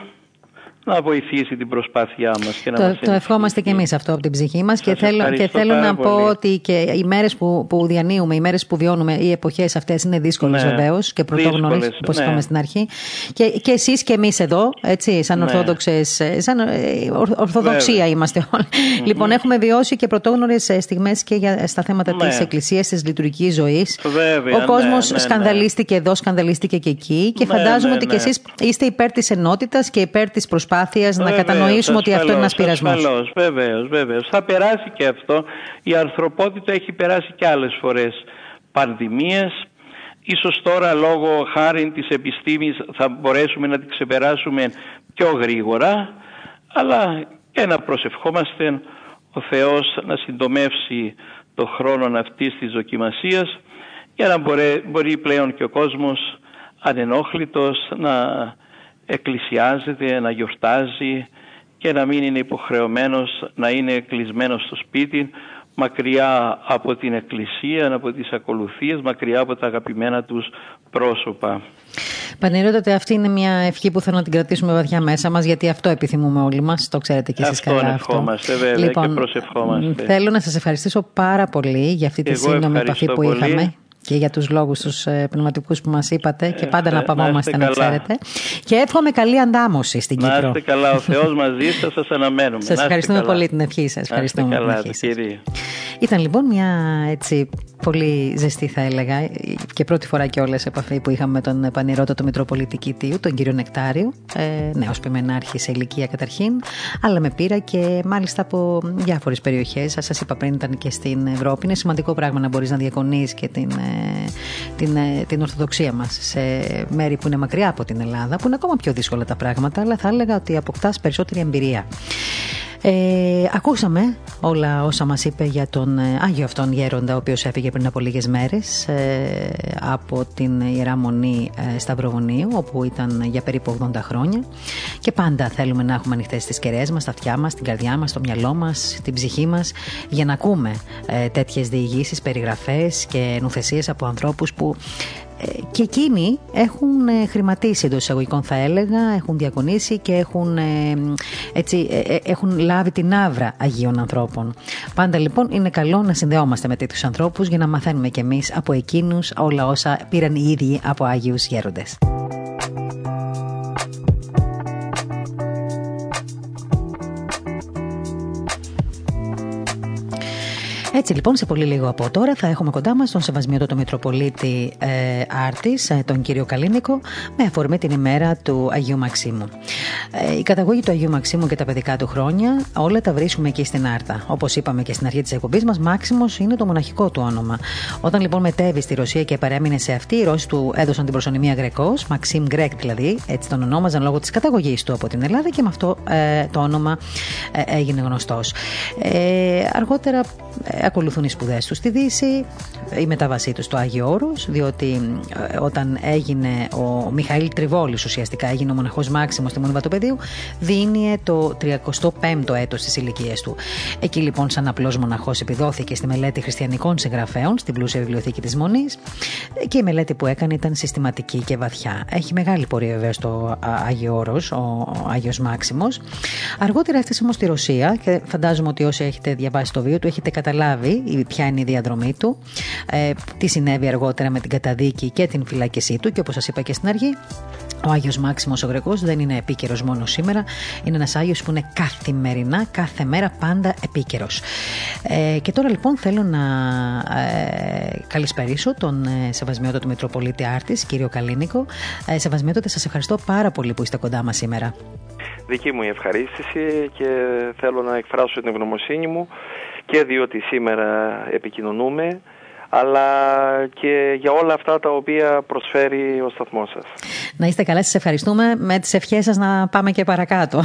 να βοηθήσει την προσπάθειά μας και να το, μας το ευχόμαστε και εμείς αυτό από την ψυχή μας και θέλω, και θέλω να πολύ. πω ότι και οι μέρες που, που διανύουμε, οι μέρες που βιώνουμε, οι εποχές αυτές είναι δύσκολες Ναι, βεβαίως και πρωτόγνωρες δύσκολες, όπως ναι. είπαμε στην αρχή και, και εσείς και εμείς εδώ, έτσι, σαν Ναι. ορθόδοξες, σαν ε, ορ- ορθοδοξία είμαστε όλοι. Λοιπόν, έχουμε βιώσει και πρωτόγνωρες ε, στιγμές και για, στα θέματα Ναι. της εκκλησίας, της λειτουργικής ζωής. Βέβαια, Ο ναι, κόσμος ναι, ναι. σκανδαλίστηκε εδώ, σκανδαλίστηκε και εκεί και Ναι, φαντάζομαι ναι, ότι και ναι. εσείς είστε υπέρ της ενότητας και υπέρ της προσπάθειας να Βεβαίως, κατανοήσουμε ότι αυτό είναι ένας ασφαλώς, πειρασμός. Ασφαλώς, βεβαίως, βεβαίως. Θα περάσει και αυτό. Η ανθρωπότητα έχει περάσει και άλλες φορές πανδημίες. Ίσως τώρα λόγω χάρη της επιστήμης θα μπορέσουμε να την ξεπεράσουμε πιο γρήγορα. Αλλά και να προσευχόμαστε ο Θεός να συντομεύσει το χρόνο αυτής της δοκιμασίας για να μπορεί, μπορεί πλέον και ο κόσμος ανενόχλητος να εκκλησιάζεται, να γιορτάζει και να μην είναι υποχρεωμένος να είναι κλεισμένος στο σπίτι μακριά από την εκκλησία, από τις ακολουθίες, μακριά από τα αγαπημένα τους πρόσωπα. Πανηρώτατε, αυτή είναι μια ευχή που θέλω να την κρατήσουμε βαθιά μέσα μας, γιατί αυτό επιθυμούμε όλοι μας. Το ξέρετε κι εσείς Αυτόν καλά. αυτό. ευχόμαστε, βέβαια, και προσευχόμαστε. Θέλω να σας ευχαριστήσω πάρα πολύ για αυτή τη Εγώ σύντομη επαφή ευχαριστώ που πολύ. είχαμε και για τους λόγους τους ε, πνευματικούς που μας είπατε και πάντα να να παμόμαστε είστε να καλά. ξέρετε. Και εύχομαι καλή αντάμωση στην Να Κύπρο. είστε καλά, ο Θεός μαζί σας, σας αναμένουμε. Να Σας είστε ευχαριστούμε καλά. πολύ την ευχή σας. Να είστε Ευχαριστούμε την καλά, ευχή σας. κύριε. Ήταν λοιπόν μια έτσι πολύ ζεστή θα έλεγα και πρώτη φορά κιόλα επαφή που είχαμε με τον Πανηρώτο του Μητροπολίτη Κιτίου, τον κύριο Νεκτάριο, ε, νέος πιμενάρχη σε ηλικία καταρχήν, αλλά με πήρα και μάλιστα από διάφορες περιοχές. Σας είπα πριν ήταν και στην Ευρώπη. Είναι σημαντικό πράγμα να μπορείς να διακονείς και την, ε, την, ε, την Ορθοδοξία μας σε μέρη που είναι μακριά από την Ελλάδα, που είναι ακόμα πιο δύσκολα τα πράγματα, αλλά θα έλεγα ότι αποκτάς περισσότερη εμπειρία. Ε, ακούσαμε όλα όσα μας είπε για τον ε, Άγιο αυτόν γέροντα ο οποίος έφυγε πριν από λίγες μέρες ε, από την Ιερά Μονή ε, Σταυροβουνίου όπου ήταν για περίπου 80 χρόνια. Και πάντα θέλουμε να έχουμε ανοιχτές τις κεραίες μας, τα αυτιά μας, την καρδιά μας, το μυαλό μας, την ψυχή μας για να ακούμε ε, τέτοιες διηγήσεις, περιγραφές και νουθεσίες από ανθρώπους που ε, και εκείνοι έχουν ε, χρηματίσει εντός εισαγωγικών θα έλεγα, έχουν διακονήσει και έχουν, ε, έτσι, ε, ε, έχουν λάβει την άβρα Αγίων ανθρώπων. Πάντα λοιπόν είναι καλό να συνδεόμαστε με τέτοιους ανθρώπους για να μαθαίνουμε κι εμείς από εκείνους όλα όσα πήραν οι ίδιοι από Άγιους Γέροντες. Έτσι λοιπόν, σε πολύ λίγο από τώρα θα έχουμε κοντά μας τον Σεβασμιότατο Μητροπολίτη ε, Άρτης, ε, τον κύριο Καλίνικο, με αφορμή την ημέρα του Αγίου Μαξίμου. Ε, η καταγωγή του Αγίου Μαξίμου και τα παιδικά του χρόνια, όλα τα βρίσκουμε εκεί στην Άρτα. Όπως είπαμε και στην αρχή της εκπομπής μας, Μάξιμος είναι το μοναχικό του όνομα. Όταν λοιπόν μετέβη στη Ρωσία και παρέμεινε σε αυτή, οι Ρώσοι του έδωσαν την προσωνυμία Γρεκό, Μαξίμ Γκρέκ δηλαδή, έτσι τον ονόμαζαν λόγω της καταγωγής του από την Ελλάδα και με αυτό ε, το όνομα ε, έγινε γνωστός. Ε, αργότερα ε, ακολουθούν οι σπουδές τους στη Δύση, η μετάβασή τους στο Άγιο Όρος, διότι ε, όταν έγινε ο Μιχαήλ Τριβόλης, ουσιαστικά έγινε ο μοναχός Μάξιμος στη Μονή Βατοπεδίου, δίνει το 35ο έτος τη ηλικία του. Εκεί λοιπόν, σαν απλός μοναχός, επιδόθηκε στη μελέτη χριστιανικών συγγραφέων στην πλούσια βιβλιοθήκη της Μονής και η μελέτη που έκανε ήταν συστηματική και βαθιά. Έχει μεγάλη πορεία βέβαια στο Άγιο Όρος, ο Άγιος Μάξιμος. Αργότερα έφτασε όμως στη Ρωσία και φαντάζομαι ότι όσοι έχετε διαβάσει το βίο του έχετε καταλάβει ποια είναι η διαδρομή του, ε, τι συνέβη αργότερα με την καταδίκη και την φυλάκισή του και όπως σας είπα και στην αρχή Ο Άγιος Μάξιμος ο Γρεκός δεν είναι επίκαιρος μόνος σήμερα, είναι ένας Άγιος που είναι καθημερινά, κάθε μέρα πάντα επίκαιρος. Ε, και τώρα λοιπόν θέλω να ε, καλησπερίσω τον ε, Σεβασμιότατο Μητροπολίτη Άρτης, κύριο Καλίνικο. Ε, Σεβασμιότατε, σας ευχαριστώ πάρα πολύ που είστε κοντά μας σήμερα. Δική μου η ευχαρίστηση και θέλω να εκφράσω την ευγνωμοσύνη μου και διότι σήμερα επικοινωνούμε αλλά και για όλα αυτά τα οποία προσφέρει ο σταθμός σας. Να είστε καλά, σας ευχαριστούμε. Με τις ευχές σας να πάμε και παρακάτω.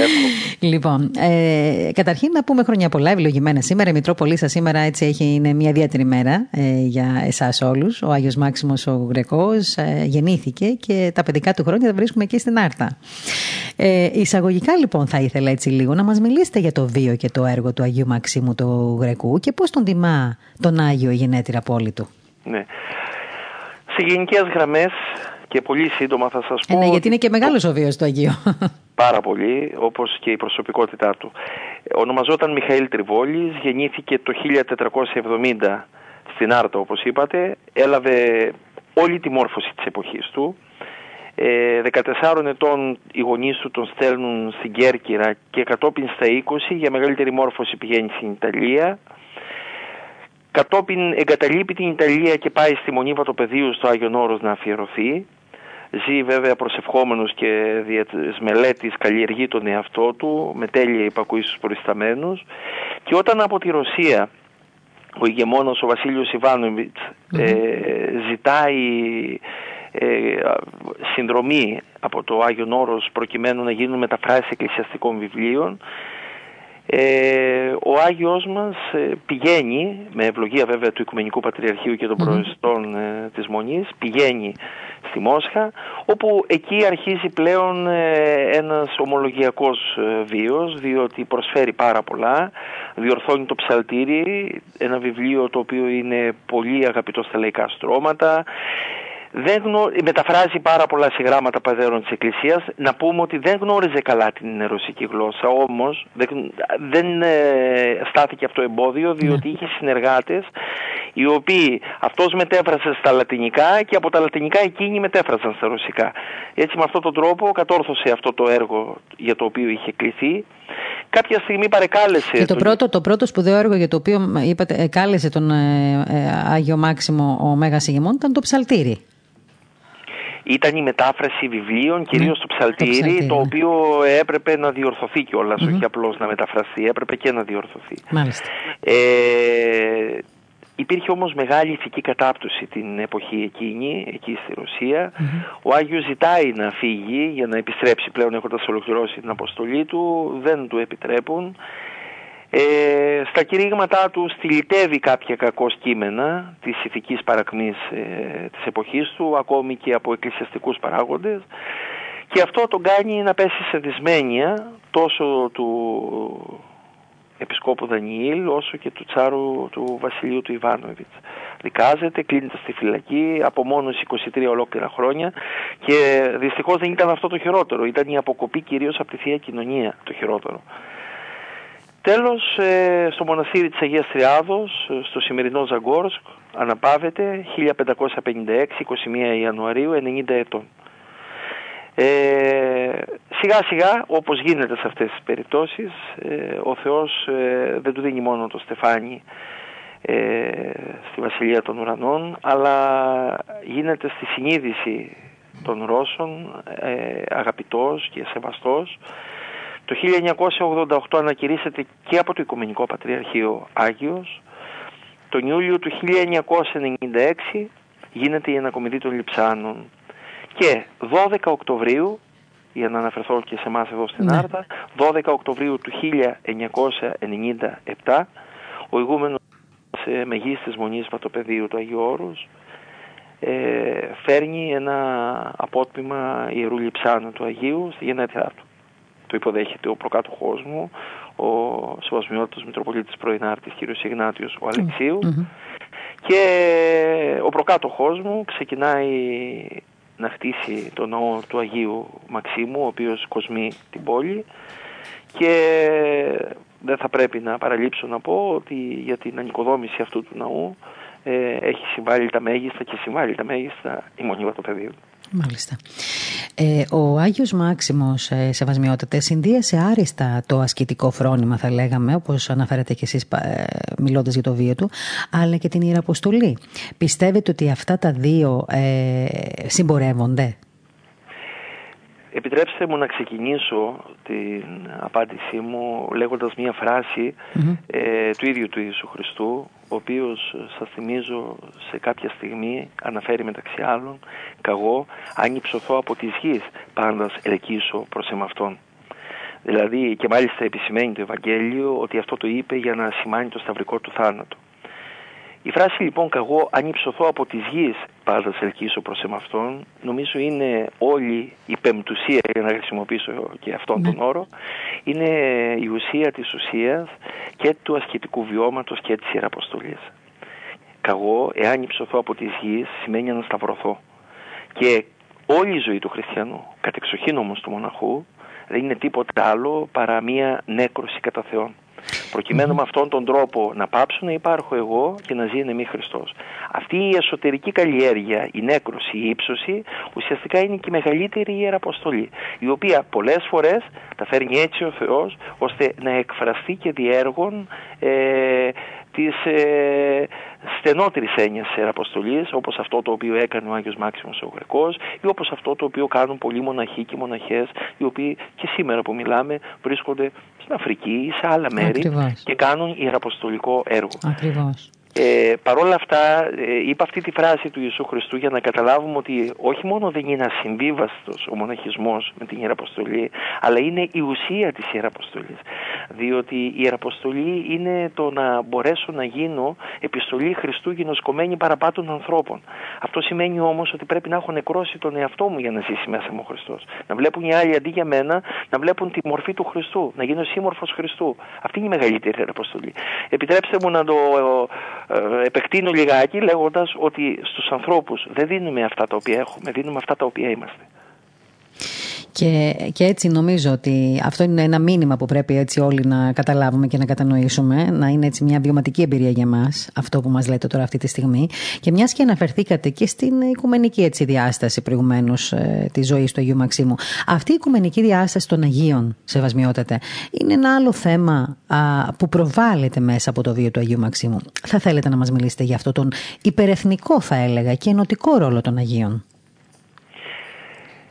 λοιπόν, ε, καταρχήν να πούμε χρόνια πολλά, ευλογημένα σήμερα. Η Μητρόπολη σας σήμερα έτσι έχει, είναι μια ιδιαίτερη μέρα ε, για εσάς όλους. Ο Άγιος Μάξιμος ο Γρεκός ε, γεννήθηκε και τα παιδικά του χρόνια τα βρίσκουμε εκεί στην Άρτα. Ε, εισαγωγικά λοιπόν θα ήθελα έτσι λίγο να μας μιλήσετε για το βίο και το έργο του Αγίου Μαξίμου του Γρεκού και πώς τον τιμά τον Άγιο γενέτειρα πόλη του. Ναι. Σε γενικές γραμμές και πολύ σύντομα θα σας πω... Ε, ναι, γιατί είναι και μεγάλος ο βίος του Αγίου. Πάρα πολύ, όπως και η προσωπικότητά του. Ονομαζόταν Μιχαήλ Τριβόλης, γεννήθηκε το 1470 στην Άρτα όπως είπατε, έλαβε όλη τη μόρφωση της εποχής του. 14 ε, ετών οι γονείς του τον στέλνουν στην Κέρκυρα και κατόπιν στα 20 για μεγαλύτερη μόρφωση πηγαίνει στην Ιταλία. Κατόπιν εγκαταλείπει την Ιταλία και πάει στη Μονή Βατοπεδίου στο Άγιον Όρος να αφιερωθεί. Ζει βέβαια προσευχόμενος και δια της μελέτης καλλιεργεί τον εαυτό του με τέλεια υπακούει στους προϊσταμένους και όταν από τη Ρωσία ο ηγεμόνος ο Βασίλειος ε, ζητάει ε, συνδρομή από το Άγιον Όρος προκειμένου να γίνουν μεταφράσεις εκκλησιαστικών βιβλίων ε, ο Άγιος μας ε, πηγαίνει, με ευλογία βέβαια του Οικουμενικού Πατριαρχείου και των mm προεστών ε, της Μονής, πηγαίνει στη Μόσχα, όπου εκεί αρχίζει πλέον ένας ομολογιακός βίος, διότι προσφέρει πάρα πολλά, διορθώνει το ψαλτήρι, ένα βιβλίο το οποίο είναι πολύ αγαπητό στα λαϊκά στρώματα, δεν γνω... μεταφράζει πάρα πολλά συγγράμματα πατέρων της Εκκλησίας. Να πούμε ότι δεν γνώριζε καλά την ρωσική γλώσσα, όμως δεν, δεν ε, στάθηκε αυτό εμπόδιο, διότι είχε συνεργάτες οι οποίοι αυτός μετέφρασες στα λατινικά και από τα λατινικά εκείνοι μετέφρασαν στα ρωσικά. Έτσι με αυτόν τον τρόπο κατόρθωσε αυτό το έργο για το οποίο είχε κληθεί. Κάποια στιγμή παρεκάλεσε. Και το, πρώτο, το πρώτο σπουδαίο έργο για το οποίο είπατε, κάλεσε τον ε, ε, Άγιο Μάξιμο ο Μέγας Ηγεμόν ήταν το ψαλτήρι ήταν η μετάφραση βιβλίων, κυρίως το ψαλτήρι, το, οποίο έπρεπε να διορθωθεί κιόλας, mm-hmm. όχι απλώς να μεταφραστεί, έπρεπε και να διορθωθεί. Μάλιστα. Ε, υπήρχε όμως μεγάλη ηθική κατάπτωση την εποχή εκείνη, εκεί στη ρωσια Ο Άγιος ζητάει να φύγει για να επιστρέψει πλέον έχοντας ολοκληρώσει την αποστολή του, δεν του επιτρέπουν. Ε, στα κηρύγματά του στυλιτεύει κάποια κακό κείμενα της ηθικής παρακμής ε, της εποχής του, ακόμη και από εκκλησιαστικούς παράγοντες και αυτό τον κάνει να πέσει σε δυσμένεια τόσο του επισκόπου Δανιήλ όσο και του τσάρου του βασιλείου του Ιβάνοβιτς. Δικάζεται, κλείνεται στη φυλακή, απομόνωση 23 ολόκληρα χρόνια και δυστυχώς δεν ήταν αυτό το χειρότερο, ήταν η αποκοπή κυρίως από τη Θεία Κοινωνία το χειρότερο. Τέλος, ε, στο μοναστήρι της Αγίας Τριάδος, ε, στο σημερινό Ζαγκόρσκ, αναπαύεται 1556, 21 Ιανουαρίου, 90 ετών. Ε, σιγά σιγά, όπως γίνεται σε αυτές τις περιπτώσεις, ε, ο Θεός δεν του δίνει μόνο το στεφάνι στη Βασιλεία των Ουρανών, αλλά γίνεται στη συνείδηση των Ρώσων αγαπητός και σεβαστός το 1988 ανακηρύσσεται και από το Οικουμενικό Πατριαρχείο Άγιος. Τον Ιούλιο του 1996 γίνεται η ανακομιδή των Λιψάνων. Και 12 Οκτωβρίου, για να αναφερθώ και σε εμάς εδώ στην ναι. Άρτα, 12 Οκτωβρίου του 1997, ο ηγούμενος ε, μεγίστης μονής Πατοπεδίου του Αγίου Όρους ε, φέρνει ένα απότμημα ιερού λιψάνου του Αγίου στη γενέτειά του το υποδέχεται ο προκάτοχός μου, ο Σεβασμιότητος Μητροπολίτης Πρωινάρτης κ. Ιγνάτιος ο αλεξιου και ο προκάτοχός μου ξεκινάει να χτίσει το ναό του Αγίου Μαξίμου, ο οποίος κοσμεί την πόλη και δεν θα πρέπει να παραλείψω να πω ότι για την ανοικοδόμηση αυτού του ναού ε, έχει συμβάλει τα μέγιστα και συμβάλει τα μέγιστα η Μονή Βατοπεδίου. Μάλιστα. Ε, ο Άγιος Μάξιμος, ε, σεβασμιότατε, συνδύασε άριστα το ασκητικό φρόνημα, θα λέγαμε, όπως αναφέρατε και εσείς ε, μιλώντας για το βίο του, αλλά και την Ιεραποστολή. Πιστεύετε ότι αυτά τα δύο ε, συμπορεύονται; Επιτρέψτε μου να ξεκινήσω την απάντησή μου λέγοντας μία ε, του ίδιου του Ιησού Χριστού, ο οποίος σας θυμίζω σε κάποια στιγμή αναφέρει μεταξύ άλλων «Καγώ αν υψωθώ από τις γης πάντας ελκύσω προς εμαυτόν». Δηλαδή και μάλιστα επισημαίνει το Ευαγγέλιο ότι αυτό το είπε για να σημάνει το σταυρικό του θάνατο. Η φράση λοιπόν «Καγώ αν υψωθώ από τις γης πάντα σε ελκύσω προς εμαυτόν» νομίζω είναι όλη η πεμπτουσία για να χρησιμοποιήσω και αυτόν τον ναι. όρο είναι η ουσία της ουσίας και του ασκητικού βιώματος και της Ιεραποστολής. Καγώ εάν υψωθώ από τις γης σημαίνει να σταυρωθώ και όλη η ζωή του χριστιανού, κατεξοχήν όμως του μοναχού δεν είναι τίποτα άλλο παρά μία νέκρωση κατά Θεόν προκειμενου με αυτόν τον τρόπο να πάψω να υπάρχω εγώ και να ζει εν εμεί Χριστός. Αυτή η εσωτερική καλλιέργεια, η νέκρωση, η ύψωση, ουσιαστικά είναι και η μεγαλύτερη ιεραποστολή, η οποία πολλές φορές τα φέρνει έτσι ο Θεός, ώστε να εκφραστεί και διέργων ε, της ε, στενότερης έννοιας της Ιεραποστολής, όπως αυτό το οποίο έκανε ο Άγιος Μάξιμος ο Γρεκός ή όπως αυτό το οποίο κάνουν πολλοί μοναχοί και μοναχές, οι οποίοι και σήμερα που μιλάμε βρίσκονται στην Αφρική ή σε άλλα μέρη και κάνουν ιεραποστολικό έργο. Ακριβώς. Ε, Παρ' όλα αυτά ε, είπα αυτή τη φράση του Ιησού Χριστού για να καταλάβουμε ότι όχι μόνο δεν είναι ασυμβίβαστος ο μοναχισμός με την Ιεραποστολή αλλά είναι η ουσία της Ιεραποστολής διότι η Ιεραποστολή είναι το να μπορέσω να γίνω επιστολή Χριστού γινωσκομένη παραπάτω των ανθρώπων. Αυτό σημαίνει όμως ότι πρέπει να έχω νεκρώσει τον εαυτό μου για να ζήσει μέσα μου ο Χριστός. Να βλέπουν οι άλλοι αντί για μένα να βλέπουν τη μορφή του Χριστού, να γίνω σύμμορφος Χριστού. Αυτή είναι η μεγαλύτερη Ιεραποστολή. Επιτρέψτε μου να το ε, επεκτείνω λιγάκι λέγοντας ότι στους ανθρώπους δεν δίνουμε αυτά τα οποία έχουμε, δίνουμε αυτά τα οποία είμαστε. Και, και έτσι νομίζω ότι αυτό είναι ένα μήνυμα που πρέπει έτσι όλοι να καταλάβουμε και να κατανοήσουμε, να είναι έτσι μια βιωματική εμπειρία για μας, αυτό που μας λέτε τώρα αυτή τη στιγμή. Και μιας και αναφερθήκατε και στην οικουμενική έτσι διάσταση προηγουμένως ε, τη ζωή του Αγίου Μαξίμου. Αυτή η οικουμενική διάσταση των Αγίων, σεβασμιότατε, είναι ένα άλλο θέμα α, που προβάλλεται μέσα από το βίο του Αγίου Μαξίμου. Θα θέλετε να μας μιλήσετε για αυτό τον υπερεθνικό, θα έλεγα, και ενωτικό ρόλο των Αγίων;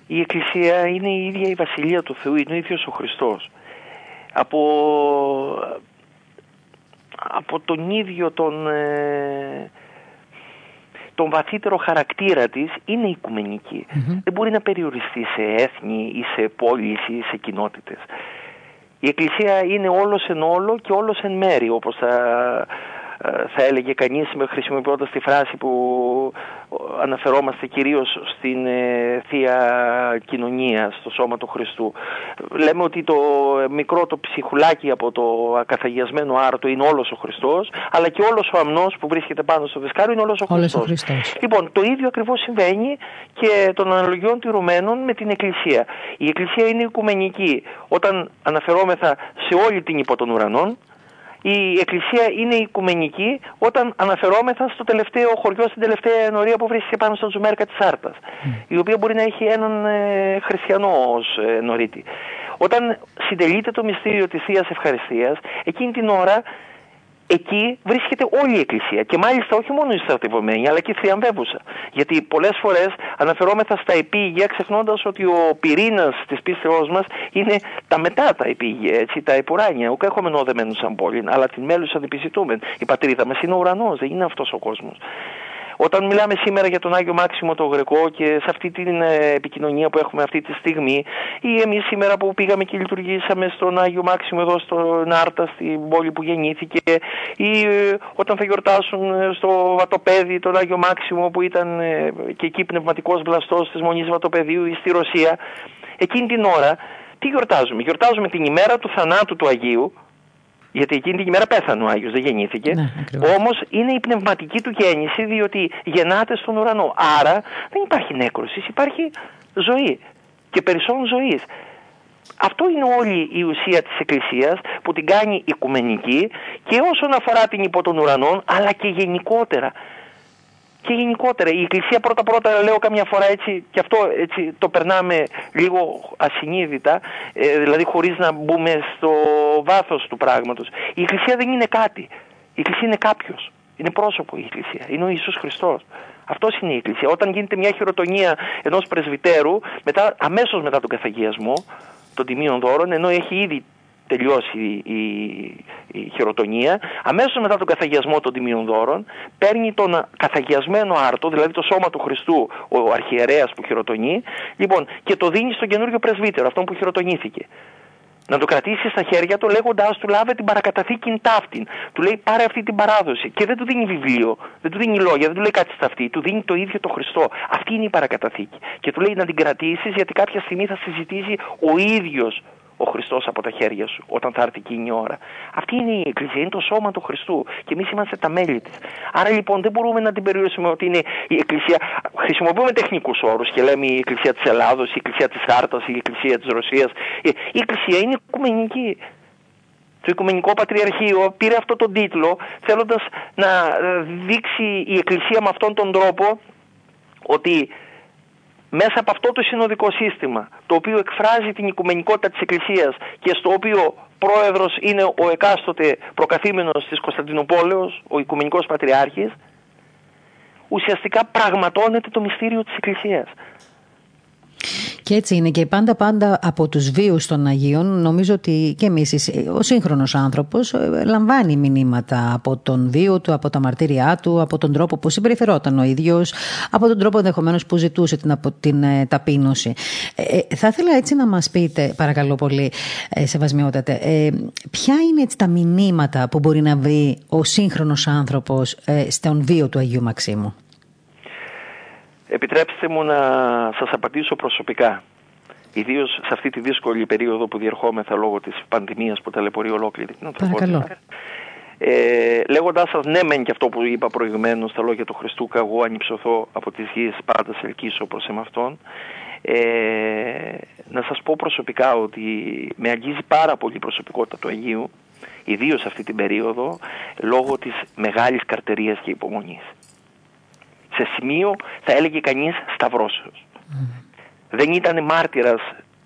Η Εκκλησία είναι η ίδια η Βασιλεία του Θεού, είναι ο ίδιος ο Χριστός. Από, από τον ίδιο τον, ε, τον βαθύτερο χαρακτήρα της είναι οικουμενική. Δεν μπορεί να περιοριστεί σε έθνη ή σε πόλεις ή σε κοινότητες. Η Εκκλησία είναι όλος εν όλο και όλος εν μέρη όπως θα ε, θα έλεγε κανείς χρησιμοποιώντας τη φράση που αναφερόμαστε κυρίως στην ε, Θεία Κοινωνία, στο Σώμα του Χριστού. Λέμε ότι το μικρό το ψυχουλάκι από το ακαθαγιασμένο άρτο είναι όλος ο Χριστός, αλλά και όλος ο αμνός που βρίσκεται πάνω στο δεσκάριο είναι όλος ο Χριστός. Ο Χριστός. Λοιπόν, το ίδιο ακριβώς συμβαίνει και των αναλογιών τηρουμένων με την Εκκλησία. Η Εκκλησία είναι οικουμενική όταν αναφερόμεθα σε όλη την υπό των ουρανών, η Εκκλησία είναι οικουμενική όταν αναφερόμεθα στο τελευταίο χωριό, στην τελευταία ενορία που βρίσκεται πάνω στα Τζουμέρκα της Άρτας, η οποία μπορεί να έχει έναν ε, χριστιανό ως ε, νωρίτη. Όταν συντελείται το μυστήριο της Θείας Ευχαριστίας, εκείνη την ώρα εκεί βρίσκεται όλη η Εκκλησία και μάλιστα όχι μόνο η στρατευωμένη αλλά και η θριαμβεύουσα. Γιατί πολλές φορές αναφερόμεθα στα επίγεια ξεχνώντας ότι ο πυρήνας της πίστεώς μας είναι τα μετά τα επίγεια, έτσι, τα επουράνια. Ουκ έχουμε νόδεμένους σαν πόλη, αλλά την μέλους αντιπισιτούμεν. Η πατρίδα μας είναι ο ουρανός, δεν είναι αυτός ο κόσμος. Όταν μιλάμε σήμερα για τον Άγιο Μάξιμο το Γρεκό και σε αυτή την ε, επικοινωνία που έχουμε αυτή τη στιγμή ή εμείς σήμερα που πήγαμε και λειτουργήσαμε στον Άγιο Μάξιμο εδώ στο Νάρτα, στην πόλη που γεννήθηκε ή ε, όταν θα γιορτάσουν ε, στο Βατοπέδι τον Άγιο Μάξιμο που ήταν και εκεί πνευματικός βλαστός της Μονής Βατοπεδίου ή στη Ρωσία, εκείνη την ώρα τι γιορτάζουμε; Γιορτάζουμε την ημέρα του θανάτου του Αγίου γιατί εκείνη την ημέρα πέθανε ο Άγιος, δεν γεννήθηκε. Ναι, Όμως είναι η πνευματική του γέννηση διότι γεννάται στον ουρανό. Άρα δεν υπάρχει νέκρωσης, υπάρχει ζωή και περισσότερων ζωής. Αυτό είναι όλη η ουσία της Εκκλησίας που την κάνει οικουμενική και όσον αφορά την υπό των ουρανών αλλά και γενικότερα. Και γενικότερα. Η Εκκλησία πρώτα πρώτα λέω καμιά φορά έτσι και αυτό έτσι το περνάμε λίγο ασυνείδητα ε, δηλαδή χωρίς να μπούμε στο βάθος του πράγματος. Η Εκκλησία δεν είναι κάτι. Η Εκκλησία είναι κάποιος. Είναι πρόσωπο η Εκκλησία. Είναι ο Ιησούς Χριστός. Αυτός είναι η Εκκλησία. Όταν γίνεται μια χειροτονία ενός πρεσβυτέρου, μετά, αμέσως μετά τον καθαγιασμό των τιμίων δώρων, ενώ έχει ήδη τελειώσει η, η, χειροτονία, αμέσως μετά τον καθαγιασμό των τιμίων δώρων, παίρνει τον καθαγιασμένο άρτο, δηλαδή το σώμα του Χριστού, ο αρχιερέας που χειροτονεί, λοιπόν, και το δίνει στον καινούριο πρεσβύτερο, αυτόν που χειροτονήθηκε να το κρατήσει στα χέρια του λέγοντάς του λάβε την παρακαταθήκη ταύτην. Του λέει πάρε αυτή την παράδοση. Και δεν του δίνει βιβλίο, δεν του δίνει λόγια, δεν του λέει κάτι στα αυτή. Του δίνει το ίδιο το Χριστό. Αυτή είναι η παρακαταθήκη. Και του λέει να την κρατήσεις γιατί κάποια στιγμή θα συζητήσει ο ίδιος ο Χριστός από τα χέρια σου όταν θα έρθει εκείνη η ώρα. Αυτή είναι η Εκκλησία, είναι το σώμα του Χριστού και εμείς είμαστε τα μέλη της. Άρα λοιπόν δεν μπορούμε να την περιορίσουμε ότι είναι η Εκκλησία. Χρησιμοποιούμε τεχνικούς όρους και λέμε η Εκκλησία της Ελλάδος, η Εκκλησία της Χάρτας, η Εκκλησία της Ρωσίας. Η Εκκλησία είναι οικουμενική. Το Οικουμενικό Πατριαρχείο πήρε αυτό τον τίτλο θέλοντας να δείξει η Εκκλησία με αυτόν τον τρόπο ότι μέσα από αυτό το συνοδικό σύστημα, το οποίο εκφράζει την οικουμενικότητα της Εκκλησίας και στο οποίο πρόεδρος είναι ο εκάστοτε προκαθήμενος της Κωνσταντινούπολεως, ο Οικουμενικός Πατριάρχης, ουσιαστικά πραγματώνεται το μυστήριο της Εκκλησίας. Και έτσι είναι και πάντα πάντα από τους βίους των Αγίων νομίζω ότι και εμείς ο σύγχρονος άνθρωπος ε, λαμβάνει μηνύματα από τον βίο του, από τα μαρτύρια του, από τον τρόπο που συμπεριφερόταν ο ίδιος, από τον τρόπο ενδεχομένως που ζητούσε την, από, την ε, ταπείνωση. Ε, ε, θα ήθελα έτσι να μας πείτε παρακαλώ πολύ ε, σεβασμιότατε, ε, ποια είναι έτσι τα μηνύματα που μπορεί να βρει ο σύγχρονος άνθρωπος ε, στον βίο του Αγίου Μαξίμου; Επιτρέψτε μου να σας απαντήσω προσωπικά. Ιδίως σε αυτή τη δύσκολη περίοδο που διερχόμεθα λόγω της πανδημίας που ταλαιπωρεί ολόκληρη την ανθρωπότητα. Ε, Λέγοντάς σας ναι μεν και αυτό που είπα προηγουμένως στα λόγια του Χριστού καγώ ανυψωθώ από τις γης πάντα σε ελκύσω προς εμαυτόν ε, να σας πω προσωπικά ότι με αγγίζει πάρα πολύ η προσωπικότητα του Αγίου ιδίως σε αυτή την περίοδο λόγω της μεγάλης καρτερίας και υπομονής σε σημείο θα έλεγε κανείς σταυρώσεως. Δεν ήταν μάρτυρας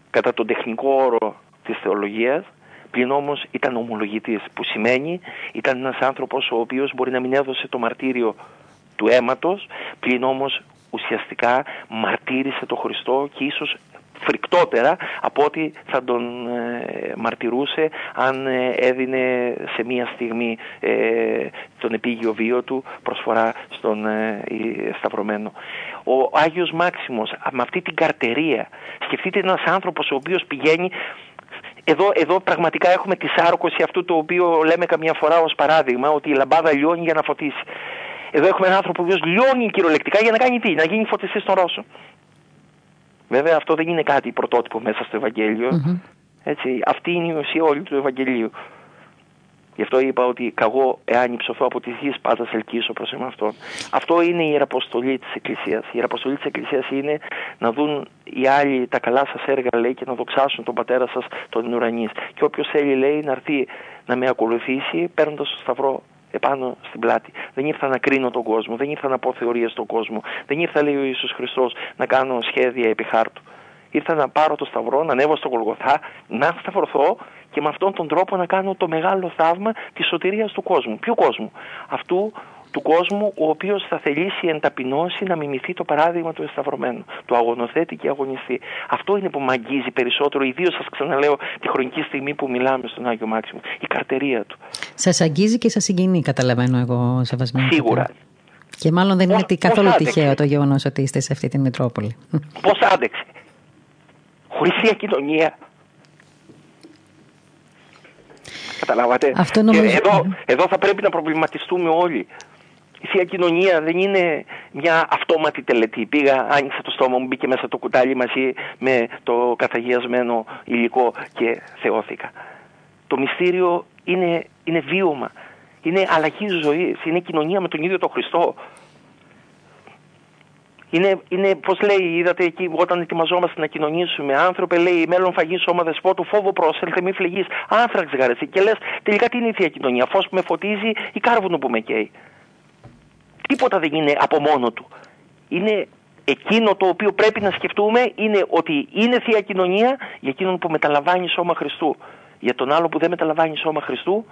κατά τον τεχνικό όρο της θεολογίας, πλην όμως ήταν ομολογητής, που σημαίνει ήταν ένας άνθρωπος ο οποίος μπορεί να μην έδωσε το μαρτύριο του αίματος, πλην όμως ουσιαστικά μαρτύρησε το Χριστό και ίσως φρικτότερα από ό,τι θα τον ε, μαρτυρούσε αν ε, έδινε σε μία στιγμή ε, τον επίγειο βίο του προσφορά στον Σταυρωμένο. Ο Άγιος Μάξιμος με αυτή την καρτερία σκεφτείτε ένας άνθρωπος ο οποίος πηγαίνει εδώ, εδώ πραγματικά έχουμε τη σάρκωση αυτού το οποίο λέμε καμιά φορά ως παράδειγμα ότι η λαμπάδα λιώνει για να φωτίσει. Εδώ έχουμε έναν άνθρωπο ο οποίος λιώνει κυριολεκτικά για να κάνει τι, να γίνει φωτιστής στον Ρώσο. Βέβαια αυτό δεν είναι κάτι πρωτότυπο μέσα στο Ευαγγέλιο. Έτσι, αυτή είναι η ουσία όλη του Ευαγγελίου. Γι' αυτό είπα ότι καγώ εάν υψωθώ από τη γης πάντα σε ελκύσω προς εμαυτόν. Αυτό είναι η ιεραποστολή της Εκκλησίας. Η ιεραποστολή της Εκκλησίας είναι να δουν οι άλλοι τα καλά σας έργα λέει και να δοξάσουν τον πατέρα σας τον ουρανής. Και όποιος θέλει λέει να έρθει να με ακολουθήσει παίρνοντας το σταυρό επάνω στην πλάτη. Δεν ήρθα να κρίνω τον κόσμο, δεν ήρθα να πω θεωρίες στον κόσμο, δεν ήρθα, λέει ο Ιησούς Χριστός, να κάνω σχέδια επί χάρτου. Ήρθα να πάρω το σταυρό, να ανέβω στο Γολγοθά, να σταυρωθώ και με αυτόν τον τρόπο να κάνω το μεγάλο θαύμα της σωτηρίας του κόσμου. Ποιο κόσμου; Αυτού του κόσμου ο οποίος θα θελήσει εν ταπεινώσει να μιμηθεί το παράδειγμα του εσταυρωμένου, του αγωνοθέτη και αγωνιστή. Αυτό είναι που με αγγίζει περισσότερο, ιδίως σας ξαναλέω τη χρονική στιγμή που μιλάμε στον Άγιο Μάξιμο, η καρτερία του. Σας αγγίζει και σας συγκινεί, καταλαβαίνω εγώ, Σεβασμένο. Σίγουρα. Και μάλλον δεν είναι καθόλου τυχαίο το γεγονός ότι είστε σε αυτή την Μητρόπολη. Πώς άντεξε; Χωρί κοινωνία. Καταλάβατε; Αυτό νομίζω... και εδώ, εδώ θα πρέπει να προβληματιστούμε όλοι. Η Θεία Κοινωνία δεν είναι μια αυτόματη τελετή. Πήγα, άνοιξα το στόμα μου, μπήκε μέσα το κουτάλι μαζί με το καθαγιασμένο υλικό και θεώθηκα. Το μυστήριο είναι, είναι βίωμα. Είναι αλλαγή ζωής. Είναι κοινωνία με τον ίδιο τον Χριστό. Είναι, είναι πώς λέει, είδατε εκεί, όταν ετοιμαζόμαστε να κοινωνήσουμε, άνθρωπε, λέει, μέλλον φαγή σώμα δεσπότου, φόβο πρόσελθε, μη φλεγείς, άνθραξ γαρεθεί. Και λες, τελικά τι είναι η θεία κοινωνία, φως που με φωτίζει ή κάρβουνο που με καίει. Τι Τίποτα δεν είναι από μόνο του. Είναι εκείνο το οποίο πρέπει να σκεφτούμε είναι ότι είναι Θεία Κοινωνία για εκείνον που μεταλαμβάνει σώμα Χριστού. Για τον άλλο που δεν μεταλαμβάνει σώμα Χριστού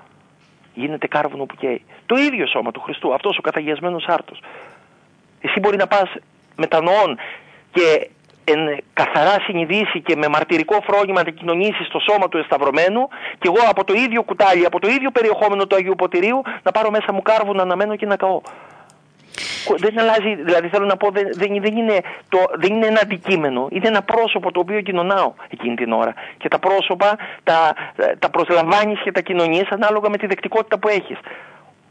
γίνεται κάρβουνο που καίει. Το ίδιο σώμα του Χριστού, αυτός ο καθαγιασμένος άρτος. Εσύ μπορεί να πας μετανοών και εν καθαρά συνειδήσει και με μαρτυρικό φρόνημα να κοινωνήσεις στο σώμα του εσταυρωμένου και εγώ από το ίδιο κουτάλι, από το ίδιο περιεχόμενο του Αγίου Ποτηρίου να πάρω μέσα μου κάρβουνα να μένω και να καώ. Δεν αλλάζει, δηλαδή θέλω να πω, δεν, δεν, είναι το, δεν είναι ένα αντικείμενο. Είναι ένα πρόσωπο το οποίο κοινωνάω εκείνη την ώρα. Και τα πρόσωπα τα, τα προσλαμβάνεις και τα κοινωνείς ανάλογα με τη δεκτικότητα που έχεις.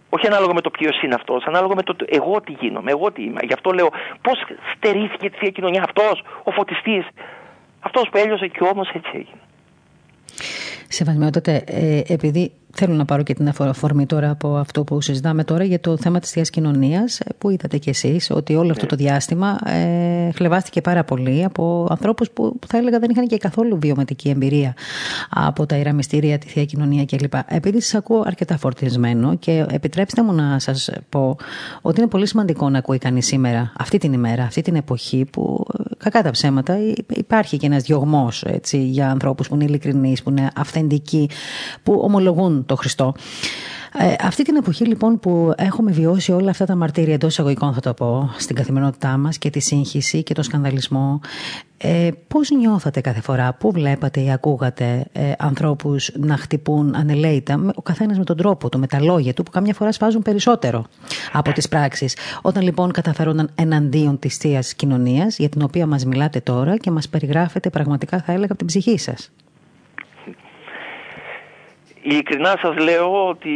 Όχι ανάλογα με το ποιος είναι αυτός, ανάλογα με το εγώ τι γίνομαι, εγώ τι είμαι. Γι' αυτό λέω πώς στερήθηκε τη θεία κοινωνία αυτός, ο φωτιστής. Αυτός που έλειωσε και όμω έτσι έγινε. Σεβασμιότατε, ε, επειδή Θέλω να πάρω και την αφορμή τώρα από αυτό που συζητάμε τώρα για το θέμα της θείας κοινωνίας που είδατε κι εσείς ότι όλο αυτό το διάστημα ε, χλεβάστηκε πάρα πολύ από ανθρώπους που θα έλεγα δεν είχαν και καθόλου βιωματική εμπειρία από τα ιεραμιστήρια, τη θεία κοινωνία κλπ. Επειδή σας ακούω αρκετά φορτισμένο και επιτρέψτε μου να σας πω ότι είναι πολύ σημαντικό να ακούει κανείς σήμερα αυτή την ημέρα, αυτή την εποχή που κακά τα ψέματα υπάρχει και ένας διωγμός έτσι, για ανθρώπους που είναι ειλικρινείς, που είναι αυθεντικοί, που ομολογούν το Χριστό. Ε, αυτή την εποχή λοιπόν που έχουμε βιώσει όλα αυτά τα μαρτύρια εντός εισαγωγικών θα το πω στην καθημερινότητά μας και τη σύγχυση και τον σκανδαλισμό ε, πώς νιώθατε κάθε φορά, πού βλέπατε ή ακούγατε ε, ανθρώπους να χτυπούν ανελαίητα ο καθένας με τον τρόπο του, με τα λόγια του που καμιά φορά σφάζουν περισσότερο από τις πράξεις όταν λοιπόν καταφέρονταν εναντίον της θείας κοινωνίας για την οποία μας μιλάτε τώρα και μας περιγράφετε πραγματικά θα έλεγα από την ψυχή σας Ειλικρινά σας λέω ότι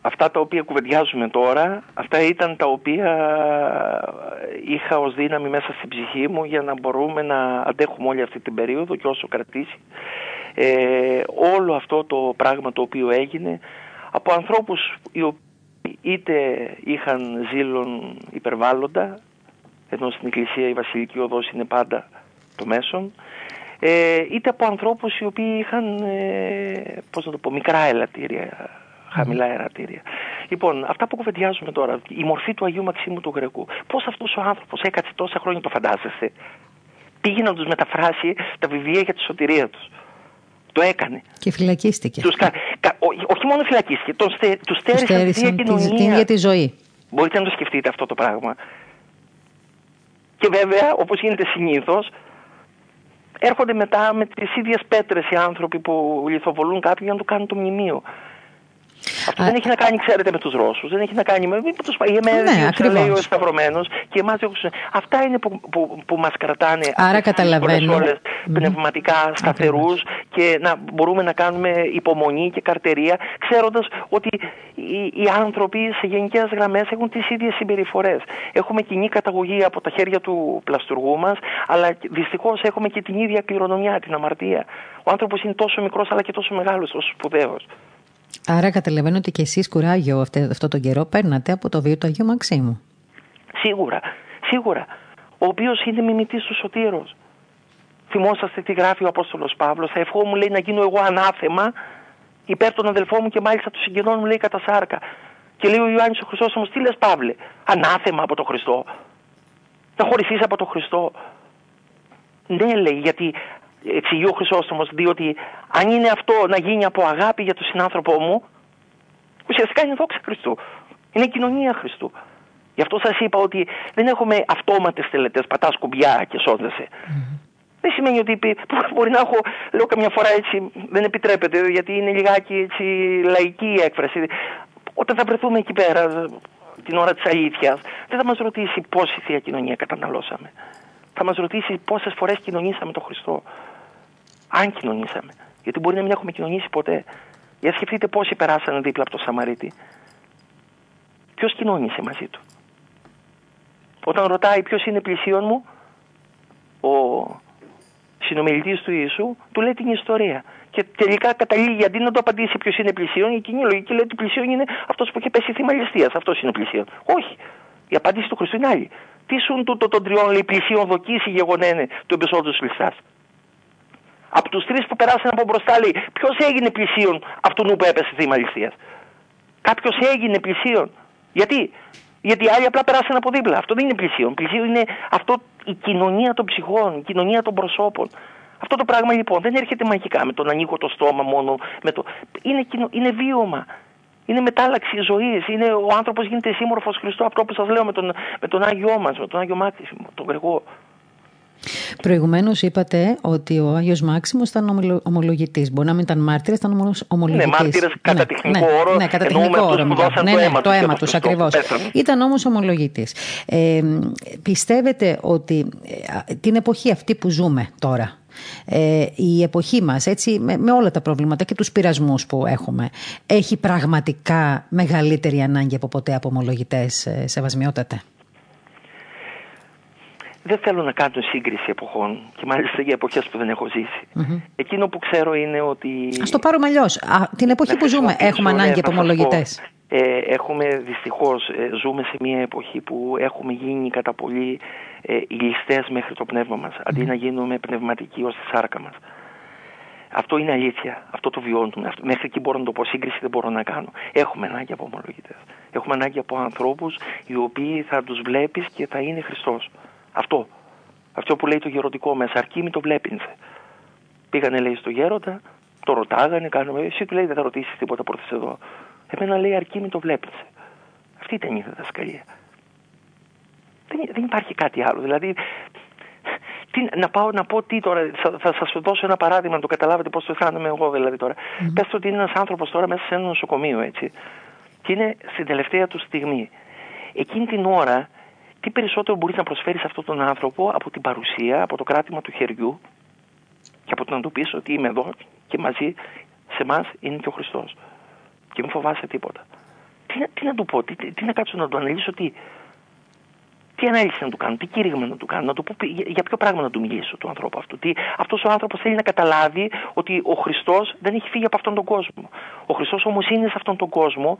αυτά τα οποία κουβεντιάζουμε τώρα, αυτά ήταν τα οποία είχα ως δύναμη μέσα στην ψυχή μου για να μπορούμε να αντέχουμε όλη αυτή την περίοδο και όσο κρατήσει. Ε, όλο αυτό το πράγμα το οποίο έγινε από ανθρώπους οι οποίοι είτε είχαν ζήλων υπερβάλλοντα, ενώ στην Εκκλησία η Βασιλική Οδός είναι πάντα το μέσον, ε, είτε από ανθρώπους οι οποίοι είχαν, ε, πώς να το πω, μικρά ελαττήρια, χαμηλά ελαττήρια. Λοιπόν, αυτά που κουβεντιάζουμε τώρα, η μορφή του Αγίου Μαξίμου του Γρεκού, πώς αυτός ο άνθρωπος έκατσε τόσα χρόνια, το φαντάζεστε, πήγε να τους μεταφράσει τα βιβλία για τη σωτηρία τους. Το έκανε. Και φυλακίστηκε. Τους, κα, κα, ό, όχι μόνο φυλακίστηκε, τον στε, τους στέρισαν την ίδια τη ζωή. Μπορείτε να το σκεφτείτε αυτό το πράγμα. Και βέβαια, όπως γίνεται συνήθως, έρχονται μετά με τις ίδιες πέτρες οι άνθρωποι που λιθοβολούν κάποιον για να του κάνουν το μνημείο. Αυτό δεν έχει να κάνει, ξέρετε, με τους Ρώσους. Δεν έχει να κάνει με, με του Παγιεμένου. Ναι, λέει ο Σταυρωμένος. Και εμάς Αυτά είναι που, που, που μας κρατάνε. Άρα καταλαβαίνω. πνευματικά σταθερούς και να μπορούμε να κάνουμε υπομονή και καρτερία, ξέροντας ότι οι, οι άνθρωποι σε γενικές γραμμές έχουν τις ίδιες συμπεριφορές. Έχουμε κοινή καταγωγή από τα χέρια του πλαστουργού μας, αλλά δυστυχώς έχουμε και την ίδια κληρονομιά, την αμαρτία. Ο άνθρωπος είναι τόσο μικρός αλλά και τόσο μεγάλος, τόσο σπουδαίος. Άρα καταλαβαίνω ότι και εσείς κουράγιο αυτό, αυτό τον καιρό παίρνατε από το βίο του Αγίου Μαξίμου. Σίγουρα, σίγουρα. Ο οποίος είναι μιμητής του Σωτήρος. Θυμόσαστε τι γράφει ο Απόστολος Παύλος. Θα ευχόμουν λέει να γίνω εγώ ανάθεμα υπέρ των αδελφών μου και μάλιστα του συγγενών μου λέει κατά σάρκα. Και λέει ο Ιωάννης ο Χριστός όμως τι λες Παύλε. Ανάθεμα από τον Χριστό. Να χωριστείς από τον Χριστό. Ναι λέει γιατί εξηγεί ο Χρυσόστομος διότι αν είναι αυτό να γίνει από αγάπη για τον συνάνθρωπό μου ουσιαστικά είναι δόξα Χριστού. Είναι κοινωνία Χριστού. Γι' αυτό σας είπα ότι δεν έχουμε αυτόματες τελετές, πατάς κουμπιά και σώζεσαι. Δεν σημαίνει ότι μπορεί να έχω, λέω καμιά φορά έτσι, δεν επιτρέπεται γιατί είναι λιγάκι έτσι λαϊκή η έκφραση. Όταν θα βρεθούμε εκεί πέρα την ώρα της αλήθειας, δεν θα μας ρωτήσει πόση Θεία Κοινωνία καταναλώσαμε. Θα μας ρωτήσει πόσες φορές κοινωνήσαμε τον Χριστό αν κοινωνήσαμε. Γιατί μπορεί να μην έχουμε κοινωνήσει ποτέ. Για σκεφτείτε πόσοι περάσανε δίπλα από το Σαμαρίτη. Ποιος κοινώνησε μαζί του; Όταν ρωτάει ποιος είναι πλησίον μου, ο συνομιλητής του Ιησού του λέει την ιστορία. Και τελικά καταλήγει αντί να το απαντήσει ποιος είναι πλησίον, η κοινή λογική λέει ότι πλησίον είναι αυτός που έχει πέσει θύμα ληστεία. Αυτός είναι πλησίον. Όχι. Η απάντηση του Χριστού είναι άλλη. Τι σου τούτο των τριών λέει πλησίον δοκίσει γεγονένε του εμπεσόδου ληστά από τους τρεις που περάσαν από μπροστά, λέει, ποιος έγινε πλησίον αυτού που έπεσε θύμα ληστεία. Κάποιος έγινε πλησίον. Γιατί; Γιατί άλλοι απλά περάσαν από δίπλα. Αυτό δεν είναι πλησίον. Πλησίον είναι αυτό η κοινωνία των ψυχών, η κοινωνία των προσώπων. Αυτό το πράγμα λοιπόν δεν έρχεται μαγικά με τον ανοίγω το στόμα μόνο. Με το... είναι, είναι βίωμα. Είναι μετάλλαξη ζωής. Ο άνθρωπος γίνεται σύμμορφος Χριστό. Αυτό που σας λέω με τον, με τον Άγιό μας, με τον Άγιο Μάξιμο, τον Γρηγό. Προηγουμένως είπατε ότι ο Άγιος Μάξιμος ήταν ομολογητής. Μπορεί να μην ήταν μάρτυρας, ήταν ομολογητής. Ναι, μάρτυρας κατά ναι, τεχνικό ναι, όρο. Ναι, κατά τεχνικό όρο. Ναι, ναι, το αίμα του ακριβώς. Ήταν όμως ομολογητής. Ε, πιστεύετε ότι ε, την εποχή αυτή που ζούμε τώρα, ε, η εποχή μας έτσι με, με, όλα τα προβλήματα και τους πειρασμούς που έχουμε έχει πραγματικά μεγαλύτερη ανάγκη από ποτέ από ομολογητές ε, σεβασμιότατε; Δεν θέλω να κάνω σύγκριση εποχών και μάλιστα για εποχές που δεν έχω Εκείνο που ξέρω είναι ότι... Ας το πάρουμε αλλιώς. Την εποχή που ζούμε έχουμε ανάγκη από ομολογητές. Ε, έχουμε δυστυχώς, ε, ζούμε σε μια εποχή που έχουμε γίνει κατά πολύ ε, ληστές μέχρι το πνεύμα μας, αντί να γίνουμε πνευματικοί ως τη σάρκα μας. Αυτό είναι αλήθεια. Αυτό το βιώνουμε. Μέχρι εκεί μπορώ να το πω. Σύγκριση δεν μπορώ να κάνω. Έχουμε ανάγκη από ομολογητές. Έχουμε ανάγκη από ανθρώπους οι οποίοι θα τους βλέπεις και θα είναι Χριστός. Αυτό. Αυτό που λέει το γεροντικό μέσα. Αρκεί μη το βλέπινσε. Πήγανε λέει στο γέροντα, το ρωτάγανε, κάνουμε. Εσύ του λέει δεν θα ρωτήσεις τίποτα πρώτα εδώ. Εμένα λέει αρκεί μη το βλέπινσε. Αυτή ήταν η διδασκαλία. Δεν, δεν υπάρχει κάτι άλλο. Δηλαδή, τι, να πάω να πω τι τώρα, θα, θα σας δώσω ένα παράδειγμα να το καταλάβετε πώς το αισθάνομαι εγώ δηλαδή τώρα. Mm. Πετε ότι είναι ένας άνθρωπος τώρα μέσα σε ένα νοσοκομείο έτσι. Και είναι στην τελευταία του στιγμή. Εκείνη την ώρα, τι περισσότερο μπορείς να προσφέρεις σε αυτόν τον άνθρωπο από την παρουσία, από το κράτημα του χεριού και από το να του πεις ότι είμαι εδώ και μαζί σε εμάς είναι και ο Χριστός. Και μην φοβάσαι τίποτα. Τι, τι να του πω, τι, τι, να κάτσω να του αναλύσω, τι, τι ανάλυση να του κάνω, τι κήρυγμα να του κάνω, να του πω για, ποιο πράγμα να του μιλήσω του ανθρώπου αυτού. Τι, αυτός ο άνθρωπος θέλει να καταλάβει ότι ο Χριστός δεν έχει φύγει από αυτόν τον κόσμο. Ο Χριστός όμως είναι σε αυτόν τον κόσμο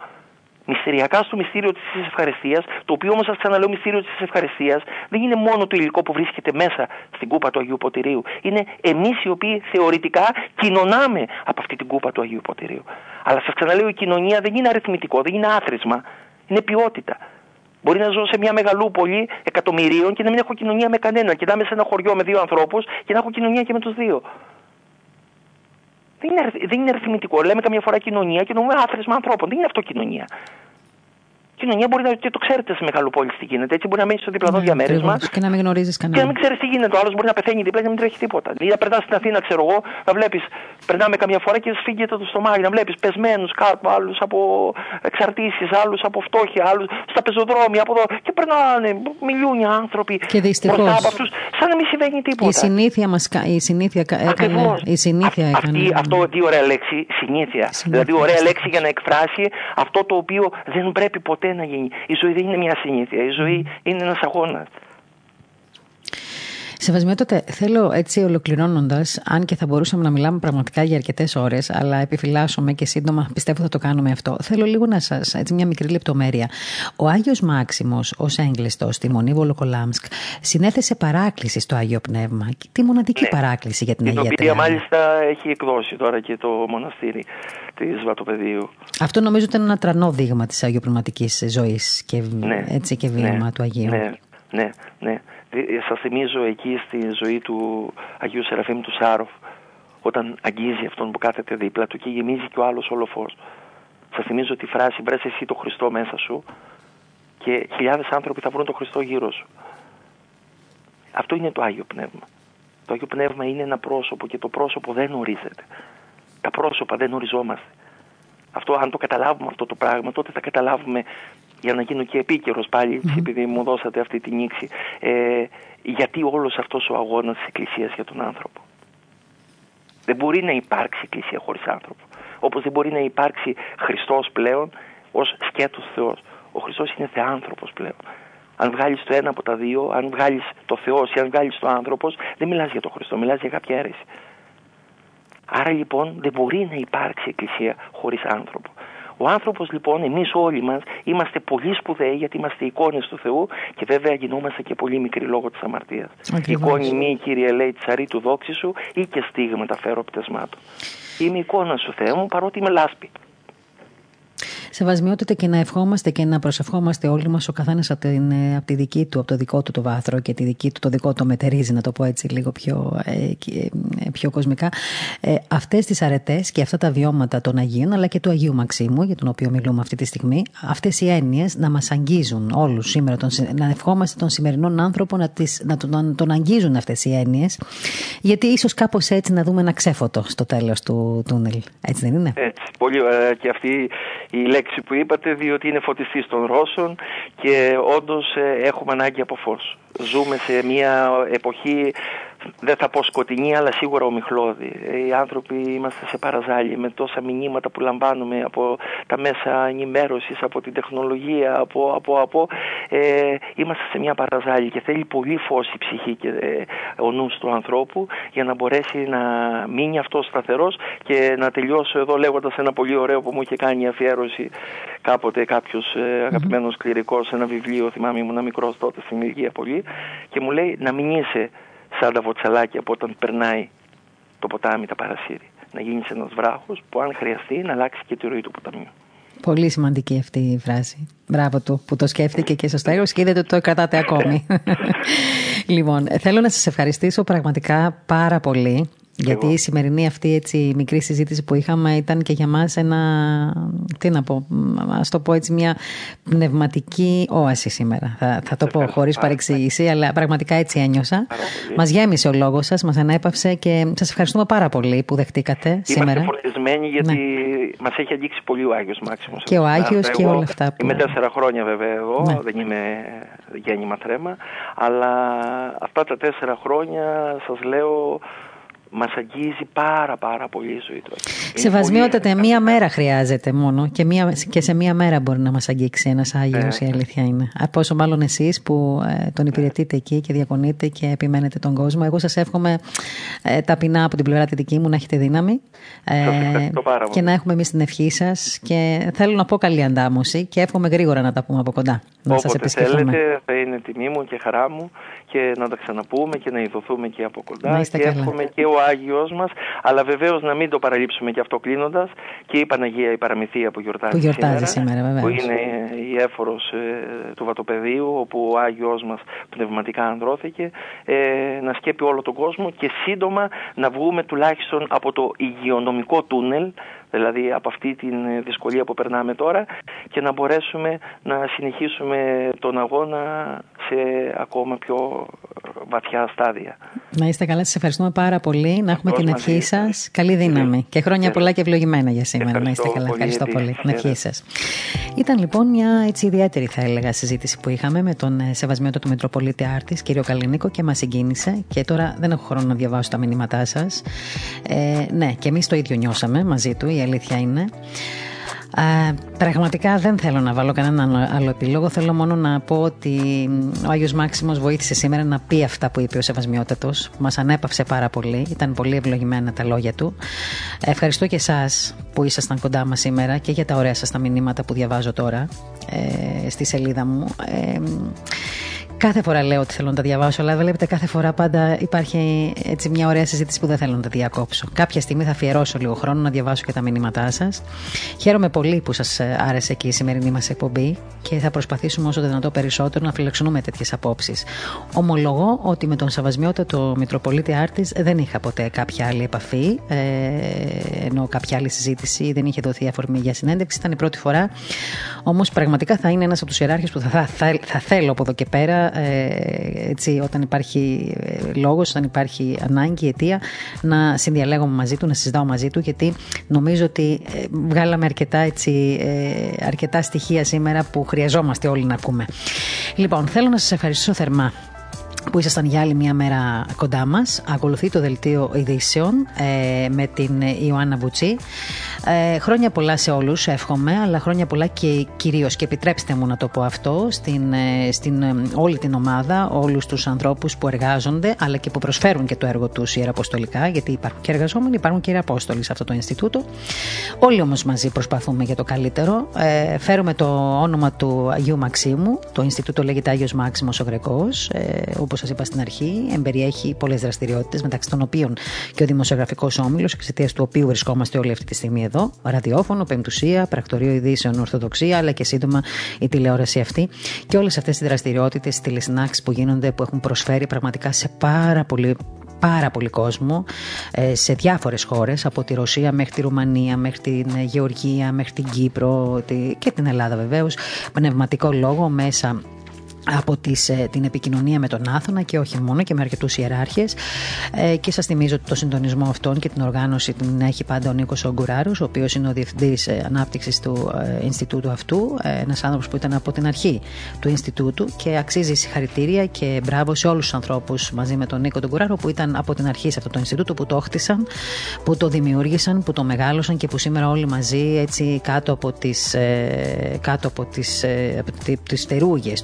μυστηριακά στο μυστήριο της ευχαριστίας, το οποίο όμως σας ξαναλέω μυστήριο της ευχαριστίας δεν είναι μόνο το υλικό που βρίσκεται μέσα στην κούπα του Αγίου Ποτηρίου. Είναι εμείς οι οποίοι θεωρητικά κοινωνάμε από αυτή την κούπα του Αγίου Ποτηρίου. Αλλά σας ξαναλέω η κοινωνία δεν είναι αριθμητικό, δεν είναι άθροισμα, είναι ποιότητα. Μπορεί να ζω σε μια μεγαλούπολη εκατομμυρίων και να μην έχω κοινωνία με κανέναν. Και να είμαι σε ένα χωριό με δύο ανθρώπους και να έχω κοινωνία και με τους δύο. Δεν είναι, δεν είναι αριθμητικό. Λέμε καμιά φορά κοινωνία και νομίζουμε άθροισμα ανθρώπων. Δεν είναι αυτό κοινωνία κοινωνία μπορεί να. και το ξέρετε σε μεγάλο πόλη τι γίνεται. Έτσι μπορεί να μένει στο διπλανό ναι, διαμέρισμα. Και να μην γνωρίζεις κανένα. Και να μην ξέρεις τι γίνεται. Ο άλλος μπορεί να πεθαίνει δίπλα και να μην τρέχει τίποτα. Ή να περνάς στην Αθήνα, ξέρω εγώ, να βλέπεις. Περνάμε καμιά φορά και σφίγγεται το στομάχι. Να βλέπεις πεσμένους κάτω, άλλους από εξαρτήσεις, άλλους από φτώχεια, άλλους στα πεζοδρόμια από εδώ. Και περνάνε οι άνθρωποι. Και δυστυχώς. Σαν να μην συμβαίνει τίποτα. Η συνήθεια μας η συνήθεια έκανε. Η συνήθεια έκανε. Αυτή, αυτό τι ωραία λέξη, συνήθεια. Δηλαδή, ωραία λέξη για να εκφράσει αυτό το οποίο δεν πρέπει ποτέ να γίνει. Η ζωή δεν είναι μια συνήθεια. Η ζωή είναι ένας αγώνας. Σεβασμιότατε, θέλω έτσι ολοκληρώνοντας, αν και θα μπορούσαμε να μιλάμε πραγματικά για αρκετές ώρες, αλλά επιφυλάσσομαι και σύντομα πιστεύω θα το κάνουμε αυτό. Θέλω λίγο να σας, έτσι μια μικρή λεπτομέρεια. Ο Άγιος Μάξιμος, ως έγκλειστος στη Μονή Βολοκολάμσκ, συνέθεσε παράκληση στο Άγιο Πνεύμα. Τι μοναδική ναι. παράκληση για την, την Αγία Την οποία μάλιστα έχει εκδώσει τώρα και το μοναστήρι της Βατοπεδίου. Αυτό νομίζω ήταν ένα τρανό δείγμα της αγιοπνευματικής ζωής και, ναι. έτσι, και βήμα ναι. του Αγίου. Ναι, ναι, ναι. Σας θυμίζω εκεί στη ζωή του Αγίου Σεραφείμ του Σάροφ όταν αγγίζει αυτόν που κάθεται δίπλα του και γεμίζει και ο άλλος όλο φως. Σας θυμίζω τη φράση «Μπρες εσύ το Χριστό μέσα σου» και χιλιάδες άνθρωποι θα βρουν το Χριστό γύρω σου. Αυτό είναι το Άγιο Πνεύμα. Το Άγιο Πνεύμα είναι ένα πρόσωπο και το πρόσωπο δεν ορίζεται. Τα πρόσωπα δεν οριζόμαστε. Αυτό, αν το καταλάβουμε αυτό το πράγμα, τότε θα καταλάβουμε για να γίνω και επίκαιρος πάλι, επειδή μου δώσατε αυτή την νήξη, ε, γιατί όλος αυτός ο αγώνας της Εκκλησίας για τον άνθρωπο; Δεν μπορεί να υπάρξει Εκκλησία χωρίς άνθρωπο. Όπως δεν μπορεί να υπάρξει Χριστός πλέον ως σκέτος Θεός. Ο Χριστός είναι θεάνθρωπος πλέον. Αν βγάλεις το ένα από τα δύο, αν βγάλεις το Θεός ή αν βγάλεις το άνθρωπος, δεν μιλάς για τον Χριστό, μιλάς για κάποια αίρεση. Άρα λοιπόν δεν μπορεί να υπάρξει εκκλησία χωρίς άνθρωπο. Ο άνθρωπος λοιπόν, εμείς όλοι μας, είμαστε πολύ σπουδαίοι γιατί είμαστε εικόνες του Θεού και βέβαια γινόμαστε και πολύ μικροί λόγω της αμαρτίας. Εικόνη μη, Κύριε λέει, τσαρή του δόξης σου ή και στίγματα φέρω πτεσμάτων. Είμαι εικόνα σου Θεέ μου παρότι είμαι λάσπη. Σεβασμιότητα και να ευχόμαστε και να προσευχόμαστε όλοι μας, ο καθένας από, από τη δική του, από το δικό του το βάθρο και τη δική του, το δικό του μετερίζει, να το πω έτσι λίγο πιο, ε, ε πιο κοσμικά. Ε, Αυτές τις αρετές και αυτά τα βιώματα των Αγίων, αλλά και του Αγίου Μαξίμου, για τον οποίο μιλούμε αυτή τη στιγμή, αυτές οι έννοιες να μας αγγίζουν όλους σήμερα, τον, να ευχόμαστε τον σημερινό άνθρωπο να, τις, να, τον, να τον αγγίζουν αυτές οι έννοιες, γιατί ίσως κάπως έτσι να δούμε ένα ξέφωτο στο τέλος του τούνελ. Έτσι δεν είναι; Έτσι. Πολύ ωραία και αυτή η λέξη που είπατε, διότι είναι φωτιστής των Ρώσων και όντως ε, έχουμε ανάγκη από φως. Ζούμε σε μια εποχή δεν θα πω σκοτεινή, αλλά σίγουρα ομιχλώδη. Οι άνθρωποι είμαστε σε παραζάλι με τόσα μηνύματα που λαμβάνουμε από τα μέσα ενημέρωσης, από την τεχνολογία, από. από, από ε, είμαστε σε μια παραζάλι και θέλει πολύ φως η ψυχή και ε, ο νους του ανθρώπου για να μπορέσει να μείνει αυτός σταθερός και να τελειώσω εδώ λέγοντας ένα πολύ ωραίο που μου είχε κάνει αφιέρωση κάποτε κάποιος ε, αγαπημένος κληρικός σε ένα βιβλίο. Θυμάμαι, ήμουν μικρός τότε στην ηλικία πολύ και μου λέει να μην είσαι σαν τα βοτσαλάκια από όταν περνάει το ποτάμι, τα παρασύρει. Να γίνεις ένας βράχος που, αν χρειαστεί, να αλλάξει και τη ροή του ποταμιού. Πολύ σημαντική αυτή η φράση. Μπράβο του που το σκέφτηκε και στο τέλο και είδατε ότι το κρατάτε ακόμη. λοιπόν, θέλω να σας ευχαριστήσω πραγματικά πάρα πολύ γιατί η σημερινή αυτή έτσι μικρή συζήτηση που είχαμε ήταν και για μας ένα, τι να πω, ας το πω έτσι μια πνευματική όαση σήμερα. Θα, θα το πω χωρίς παρεξήγηση, αλλά πραγματικά έτσι ένιωσα. Μας γέμισε ο λόγος σας, μας ανέπαυσε και σας ευχαριστούμε πάρα πολύ που δεχτήκατε Είμαστε σήμερα. Είμαστε φορτισμένοι γιατί ναι. μας έχει αγγίξει πολύ ο Άγιος Μάξιμος. Και ο Άγιος και όλα αυτά. Που... Είμαι τέσσερα χρόνια βέβαια εγώ, ναι. δεν είμαι γέννημα θρέμα, αλλά αυτά τα τέσσερα χρόνια σας λέω Μας αγγίζει πάρα πάρα πολύ η ζωή του. Σεβασμιότατε, μία μέρα χρειάζεται μόνο και, μία, και σε μία μέρα μπορεί να μας αγγίξει ένας Άγιος, ε, η αλήθεια είναι. Από όσο μάλλον εσείς που ε, τον υπηρετείτε εκεί και διακονείτε και επιμένετε τον κόσμο. Εγώ σας εύχομαι ε, ταπεινά από την πλευρά τη δική μου να έχετε δύναμη ε, και να έχουμε εμείς την ευχή σας. Και θέλω να πω καλή αντάμωση και εύχομαι γρήγορα να τα πούμε από κοντά. Να Όποτε θέλετε, θα είναι τιμή μου και χαρά μου και να τα ξαναπούμε και να ειδωθούμε και από κοντά. Και εύχομαι και ο Άγιος μας, αλλά βεβαίως να μην το παραλείψουμε και αυτό κλείνοντας. Και η Παναγία η Παραμυθία που γιορτάζει, που γιορτάζει σήμερα, σήμερα που είναι η έφορος ε, του Βατοπεδίου όπου ο Άγιος μας πνευματικά ανδρώθηκε ε, να σκέπει όλο τον κόσμο και σύντομα να βγούμε τουλάχιστον από το υγειονομικό τούνελ δηλαδή από αυτή τη δυσκολία που περνάμε τώρα και να μπορέσουμε να συνεχίσουμε τον αγώνα σε ακόμα πιο βαθιά στάδια. Να είστε καλά, σας ευχαριστούμε πάρα πολύ. Να έχουμε την ευχή σας. Καλή δύναμη και χρόνια πολλά και ευλογημένα για σήμερα. να είστε καλά, ευχαριστώ πολύ. Την ευχή σας. Ήταν λοιπόν μια έτσι ιδιαίτερη θα έλεγα συζήτηση που είχαμε με τον ε, σεβασμιότο του Μητροπολίτη Άρτης, κύριο Καλινίκο και μας συγκίνησε και τώρα δεν έχω χρόνο να διαβάσω τα μηνύματά σας. Ε, ναι, και εμείς το ίδιο νιώσαμε μαζί του, αλήθεια είναι. Ε, πραγματικά δεν θέλω να βάλω κανέναν άλλο επιλόγο. Θέλω μόνο να πω ότι ο Άγιος Μάξιμος βοήθησε σήμερα να πει αυτά που είπε ο Σεβασμιότατος. Μας ανέπαυσε πάρα πολύ. Ήταν πολύ ευλογημένα τα λόγια του. Ευχαριστώ και εσάς που ήσασταν κοντά μας σήμερα και για τα ωραία σας τα μηνύματα που διαβάζω τώρα ε, στη σελίδα μου. Ε, Κάθε φορά λέω ότι θέλω να τα διαβάσω, αλλά βλέπετε κάθε φορά πάντα υπάρχει έτσι μια ωραία συζήτηση που δεν θέλω να τα διακόψω. Κάποια στιγμή θα αφιερώσω λίγο χρόνο να διαβάσω και τα μηνύματά σας. Χαίρομαι πολύ που σας άρεσε και η σημερινή μας εκπομπή και θα προσπαθήσουμε όσο το δυνατό περισσότερο να φιλεξονούμε τέτοιες απόψεις. Ομολογώ ότι με τον Σαβασμιότατο Μητροπολίτη Άρτης δεν είχα ποτέ κάποια άλλη επαφή, ε, ενώ κάποια άλλη συζήτηση δεν είχε δοθεί αφορμή για συνέντευξη. Ήταν η πρώτη φορά. Όμως πραγματικά θα είναι ένας από τους ιεράρχες που θα, θα, θα, θα θέλω από εδώ και πέρα ε, έτσι, όταν υπάρχει ε, λόγος, όταν υπάρχει ανάγκη, αιτία, να συνδιαλέγομαι μαζί του, να συζητάω μαζί του, γιατί νομίζω ότι ε, βγάλαμε αρκετά, έτσι, αρκετά στοιχεία σήμερα που χρειαζόμαστε όλοι να ακούμε. Λοιπόν, θέλω να σας ευχαριστήσω θερμά που ήσασταν για άλλη μια μέρα κοντά μας. Ακολουθεί το δελτίο ειδήσεων ε, με την Ιωάννα Βουτσί. Ε, χρόνια πολλά σε όλους, εύχομαι, αλλά χρόνια πολλά και κυρίως, και επιτρέψτε μου να το πω αυτό, στην, ε, στην ε, όλη την ομάδα, όλους τους ανθρώπους που εργάζονται, αλλά και που προσφέρουν και το έργο τους ιεραποστολικά, γιατί υπάρχουν και εργαζόμενοι, υπάρχουν και ιεραπόστολοι σε αυτό το Ινστιτούτο. Όλοι όμως μαζί προσπαθούμε για το καλύτερο. Ε, φέρουμε το όνομα του Αγίου Μαξίμου, το Ινστιτούτο λέγεται Άγιος Μάξιμος ο Γρεκός, ε, όπως σας είπα στην αρχή, εμπεριέχει πολλές δραστηριότητες, μεταξύ των οποίων και ο Δημοσιογραφικός Όμιλος, εξαιτίας του οποίου βρισκόμαστε όλοι αυτή τη στιγμή εδώ. Ραδιόφωνο, πεμπτουσία, πρακτορείο ειδήσεων, ορθοδοξία, αλλά και σύντομα η τηλεόραση αυτή. Και όλες αυτές οι δραστηριότητες, οι τηλεσυνάξεις που γίνονται, που έχουν προσφέρει πραγματικά σε πάρα πολύ πάρα πολύ κόσμο ε, σε διάφορες χώρες από τη Ρωσία μέχρι τη Ρουμανία, μέχρι την Γεωργία, μέχρι την Κύπρο και την Ελλάδα βεβαίως πνευματικό λόγο μέσα από τις, ε, την επικοινωνία με τον Άθωνα και όχι μόνο και με αρκετούς ιεράρχες. Ε, και σας θυμίζω ότι το συντονισμό αυτών και την οργάνωση την έχει πάντα ο Νίκος Ογκουράρους, ο οποίος είναι ο διευθυντής ε, ανάπτυξης του ε, Ινστιτούτου αυτού. Ε, Ένας άνθρωπος που ήταν από την αρχή του Ινστιτούτου και αξίζει συγχαρητήρια και μπράβο σε όλους τους ανθρώπους μαζί με τον Νίκο Ογκουράρου που ήταν από την αρχή σε αυτό το Ινστιτούτο, που το χτίσαν, που το δημιούργησαν, που το μεγάλωσαν και που σήμερα όλοι μαζί έτσι κάτω από τις ε, κάτω από τις, ε,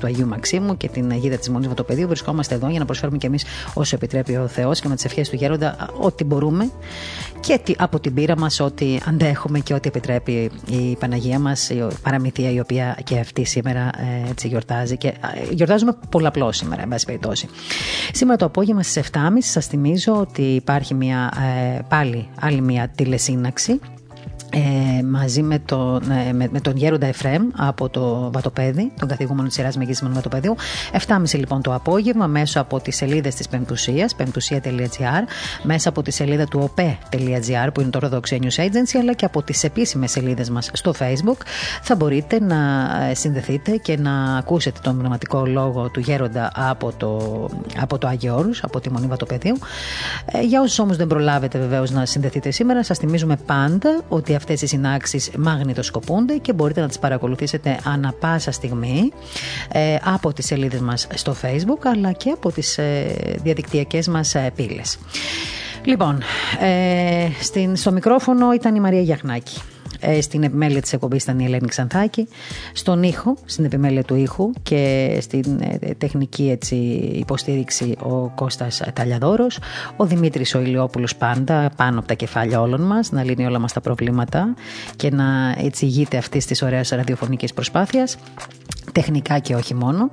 του Αγίου Μαξ Μαξίμου και την Αγίδα της Μονή Βατοπεδίου. Βρισκόμαστε εδώ για να προσφέρουμε και εμείς όσο επιτρέπει ο Θεός και με τις ευχές του Γέροντα ό,τι μπορούμε και από την πείρα μας ό,τι αντέχουμε και ό,τι επιτρέπει η Παναγία μας, η παραμυθία η οποία και αυτή σήμερα ε, έτσι γιορτάζει. Και ε, γιορτάζουμε πολλαπλώς σήμερα, εν πάση περιπτώσει. Σήμερα το απόγευμα στις 7.30 σας θυμίζω ότι υπάρχει μια, ε, πάλι άλλη μια τηλεσύναξη ε, μαζί με τον, ε, με, με, τον Γέροντα Εφρέμ από το Βατοπέδι, τον καθηγούμενο της Ιεράς Μεγίσιμων Βατοπεδίου. 7.30 λοιπόν το απόγευμα μέσω από τις σελίδες της Πεμπτουσίας, πεμπτουσία.gr, μέσα από τη σελίδα του ope.gr που είναι το Orthodox News Agency, αλλά και από τις επίσημες σελίδες μας στο Facebook, θα μπορείτε να ε, συνδεθείτε και να ακούσετε τον πνευματικό λόγο του Γέροντα από το, από το Άγιο Όρους, από τη Μονή Βατοπεδίου. Ε, για όσους όμως δεν προλάβετε βεβαίως να συνδεθείτε σήμερα, σας θυμίζουμε πάντα ότι αυτές οι συνάξεις μαγνητοσκοπούνται και μπορείτε να τις παρακολουθήσετε ανα πάσα στιγμή ε, από τις σελίδες μας στο Facebook αλλά και από τις ε, διαδικτυακές μας ε, πύλες. Λοιπόν, ε, στην, στο μικρόφωνο ήταν η Μαρία Γιαχνάκη. Ε, στην επιμέλεια της εκπομπής ήταν η Ελένη Ξανθάκη. Στον ήχο, στην επιμέλεια του ήχου και στην ε, τεχνική έτσι, υποστήριξη ο Κώστας Ταλιαδόρος. Ο Δημήτρης ο Ηλιόπουλος πάντα πάνω από τα κεφάλια όλων μας να λύνει όλα μας τα προβλήματα και να έτσι ηγείται αυτής της ωραίας ραδιοφωνικής προσπάθειας τεχνικά και όχι μόνο.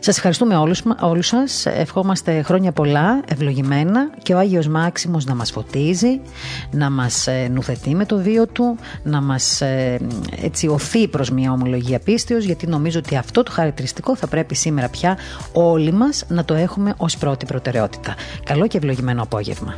Σας ευχαριστούμε όλους, όλους σας. Ευχόμαστε χρόνια πολλά, ευλογημένα και ο Άγιος Μάξιμος να μας φωτίζει, να μας ε, νουθετεί με το βίο του, να μας ε, έτσι οθεί προς μια ομολογία πίστεως, γιατί νομίζω ότι αυτό το χαρακτηριστικό θα πρέπει σήμερα πια όλοι μας να το έχουμε ως πρώτη προτεραιότητα. Καλό και ευλογημένο απόγευμα.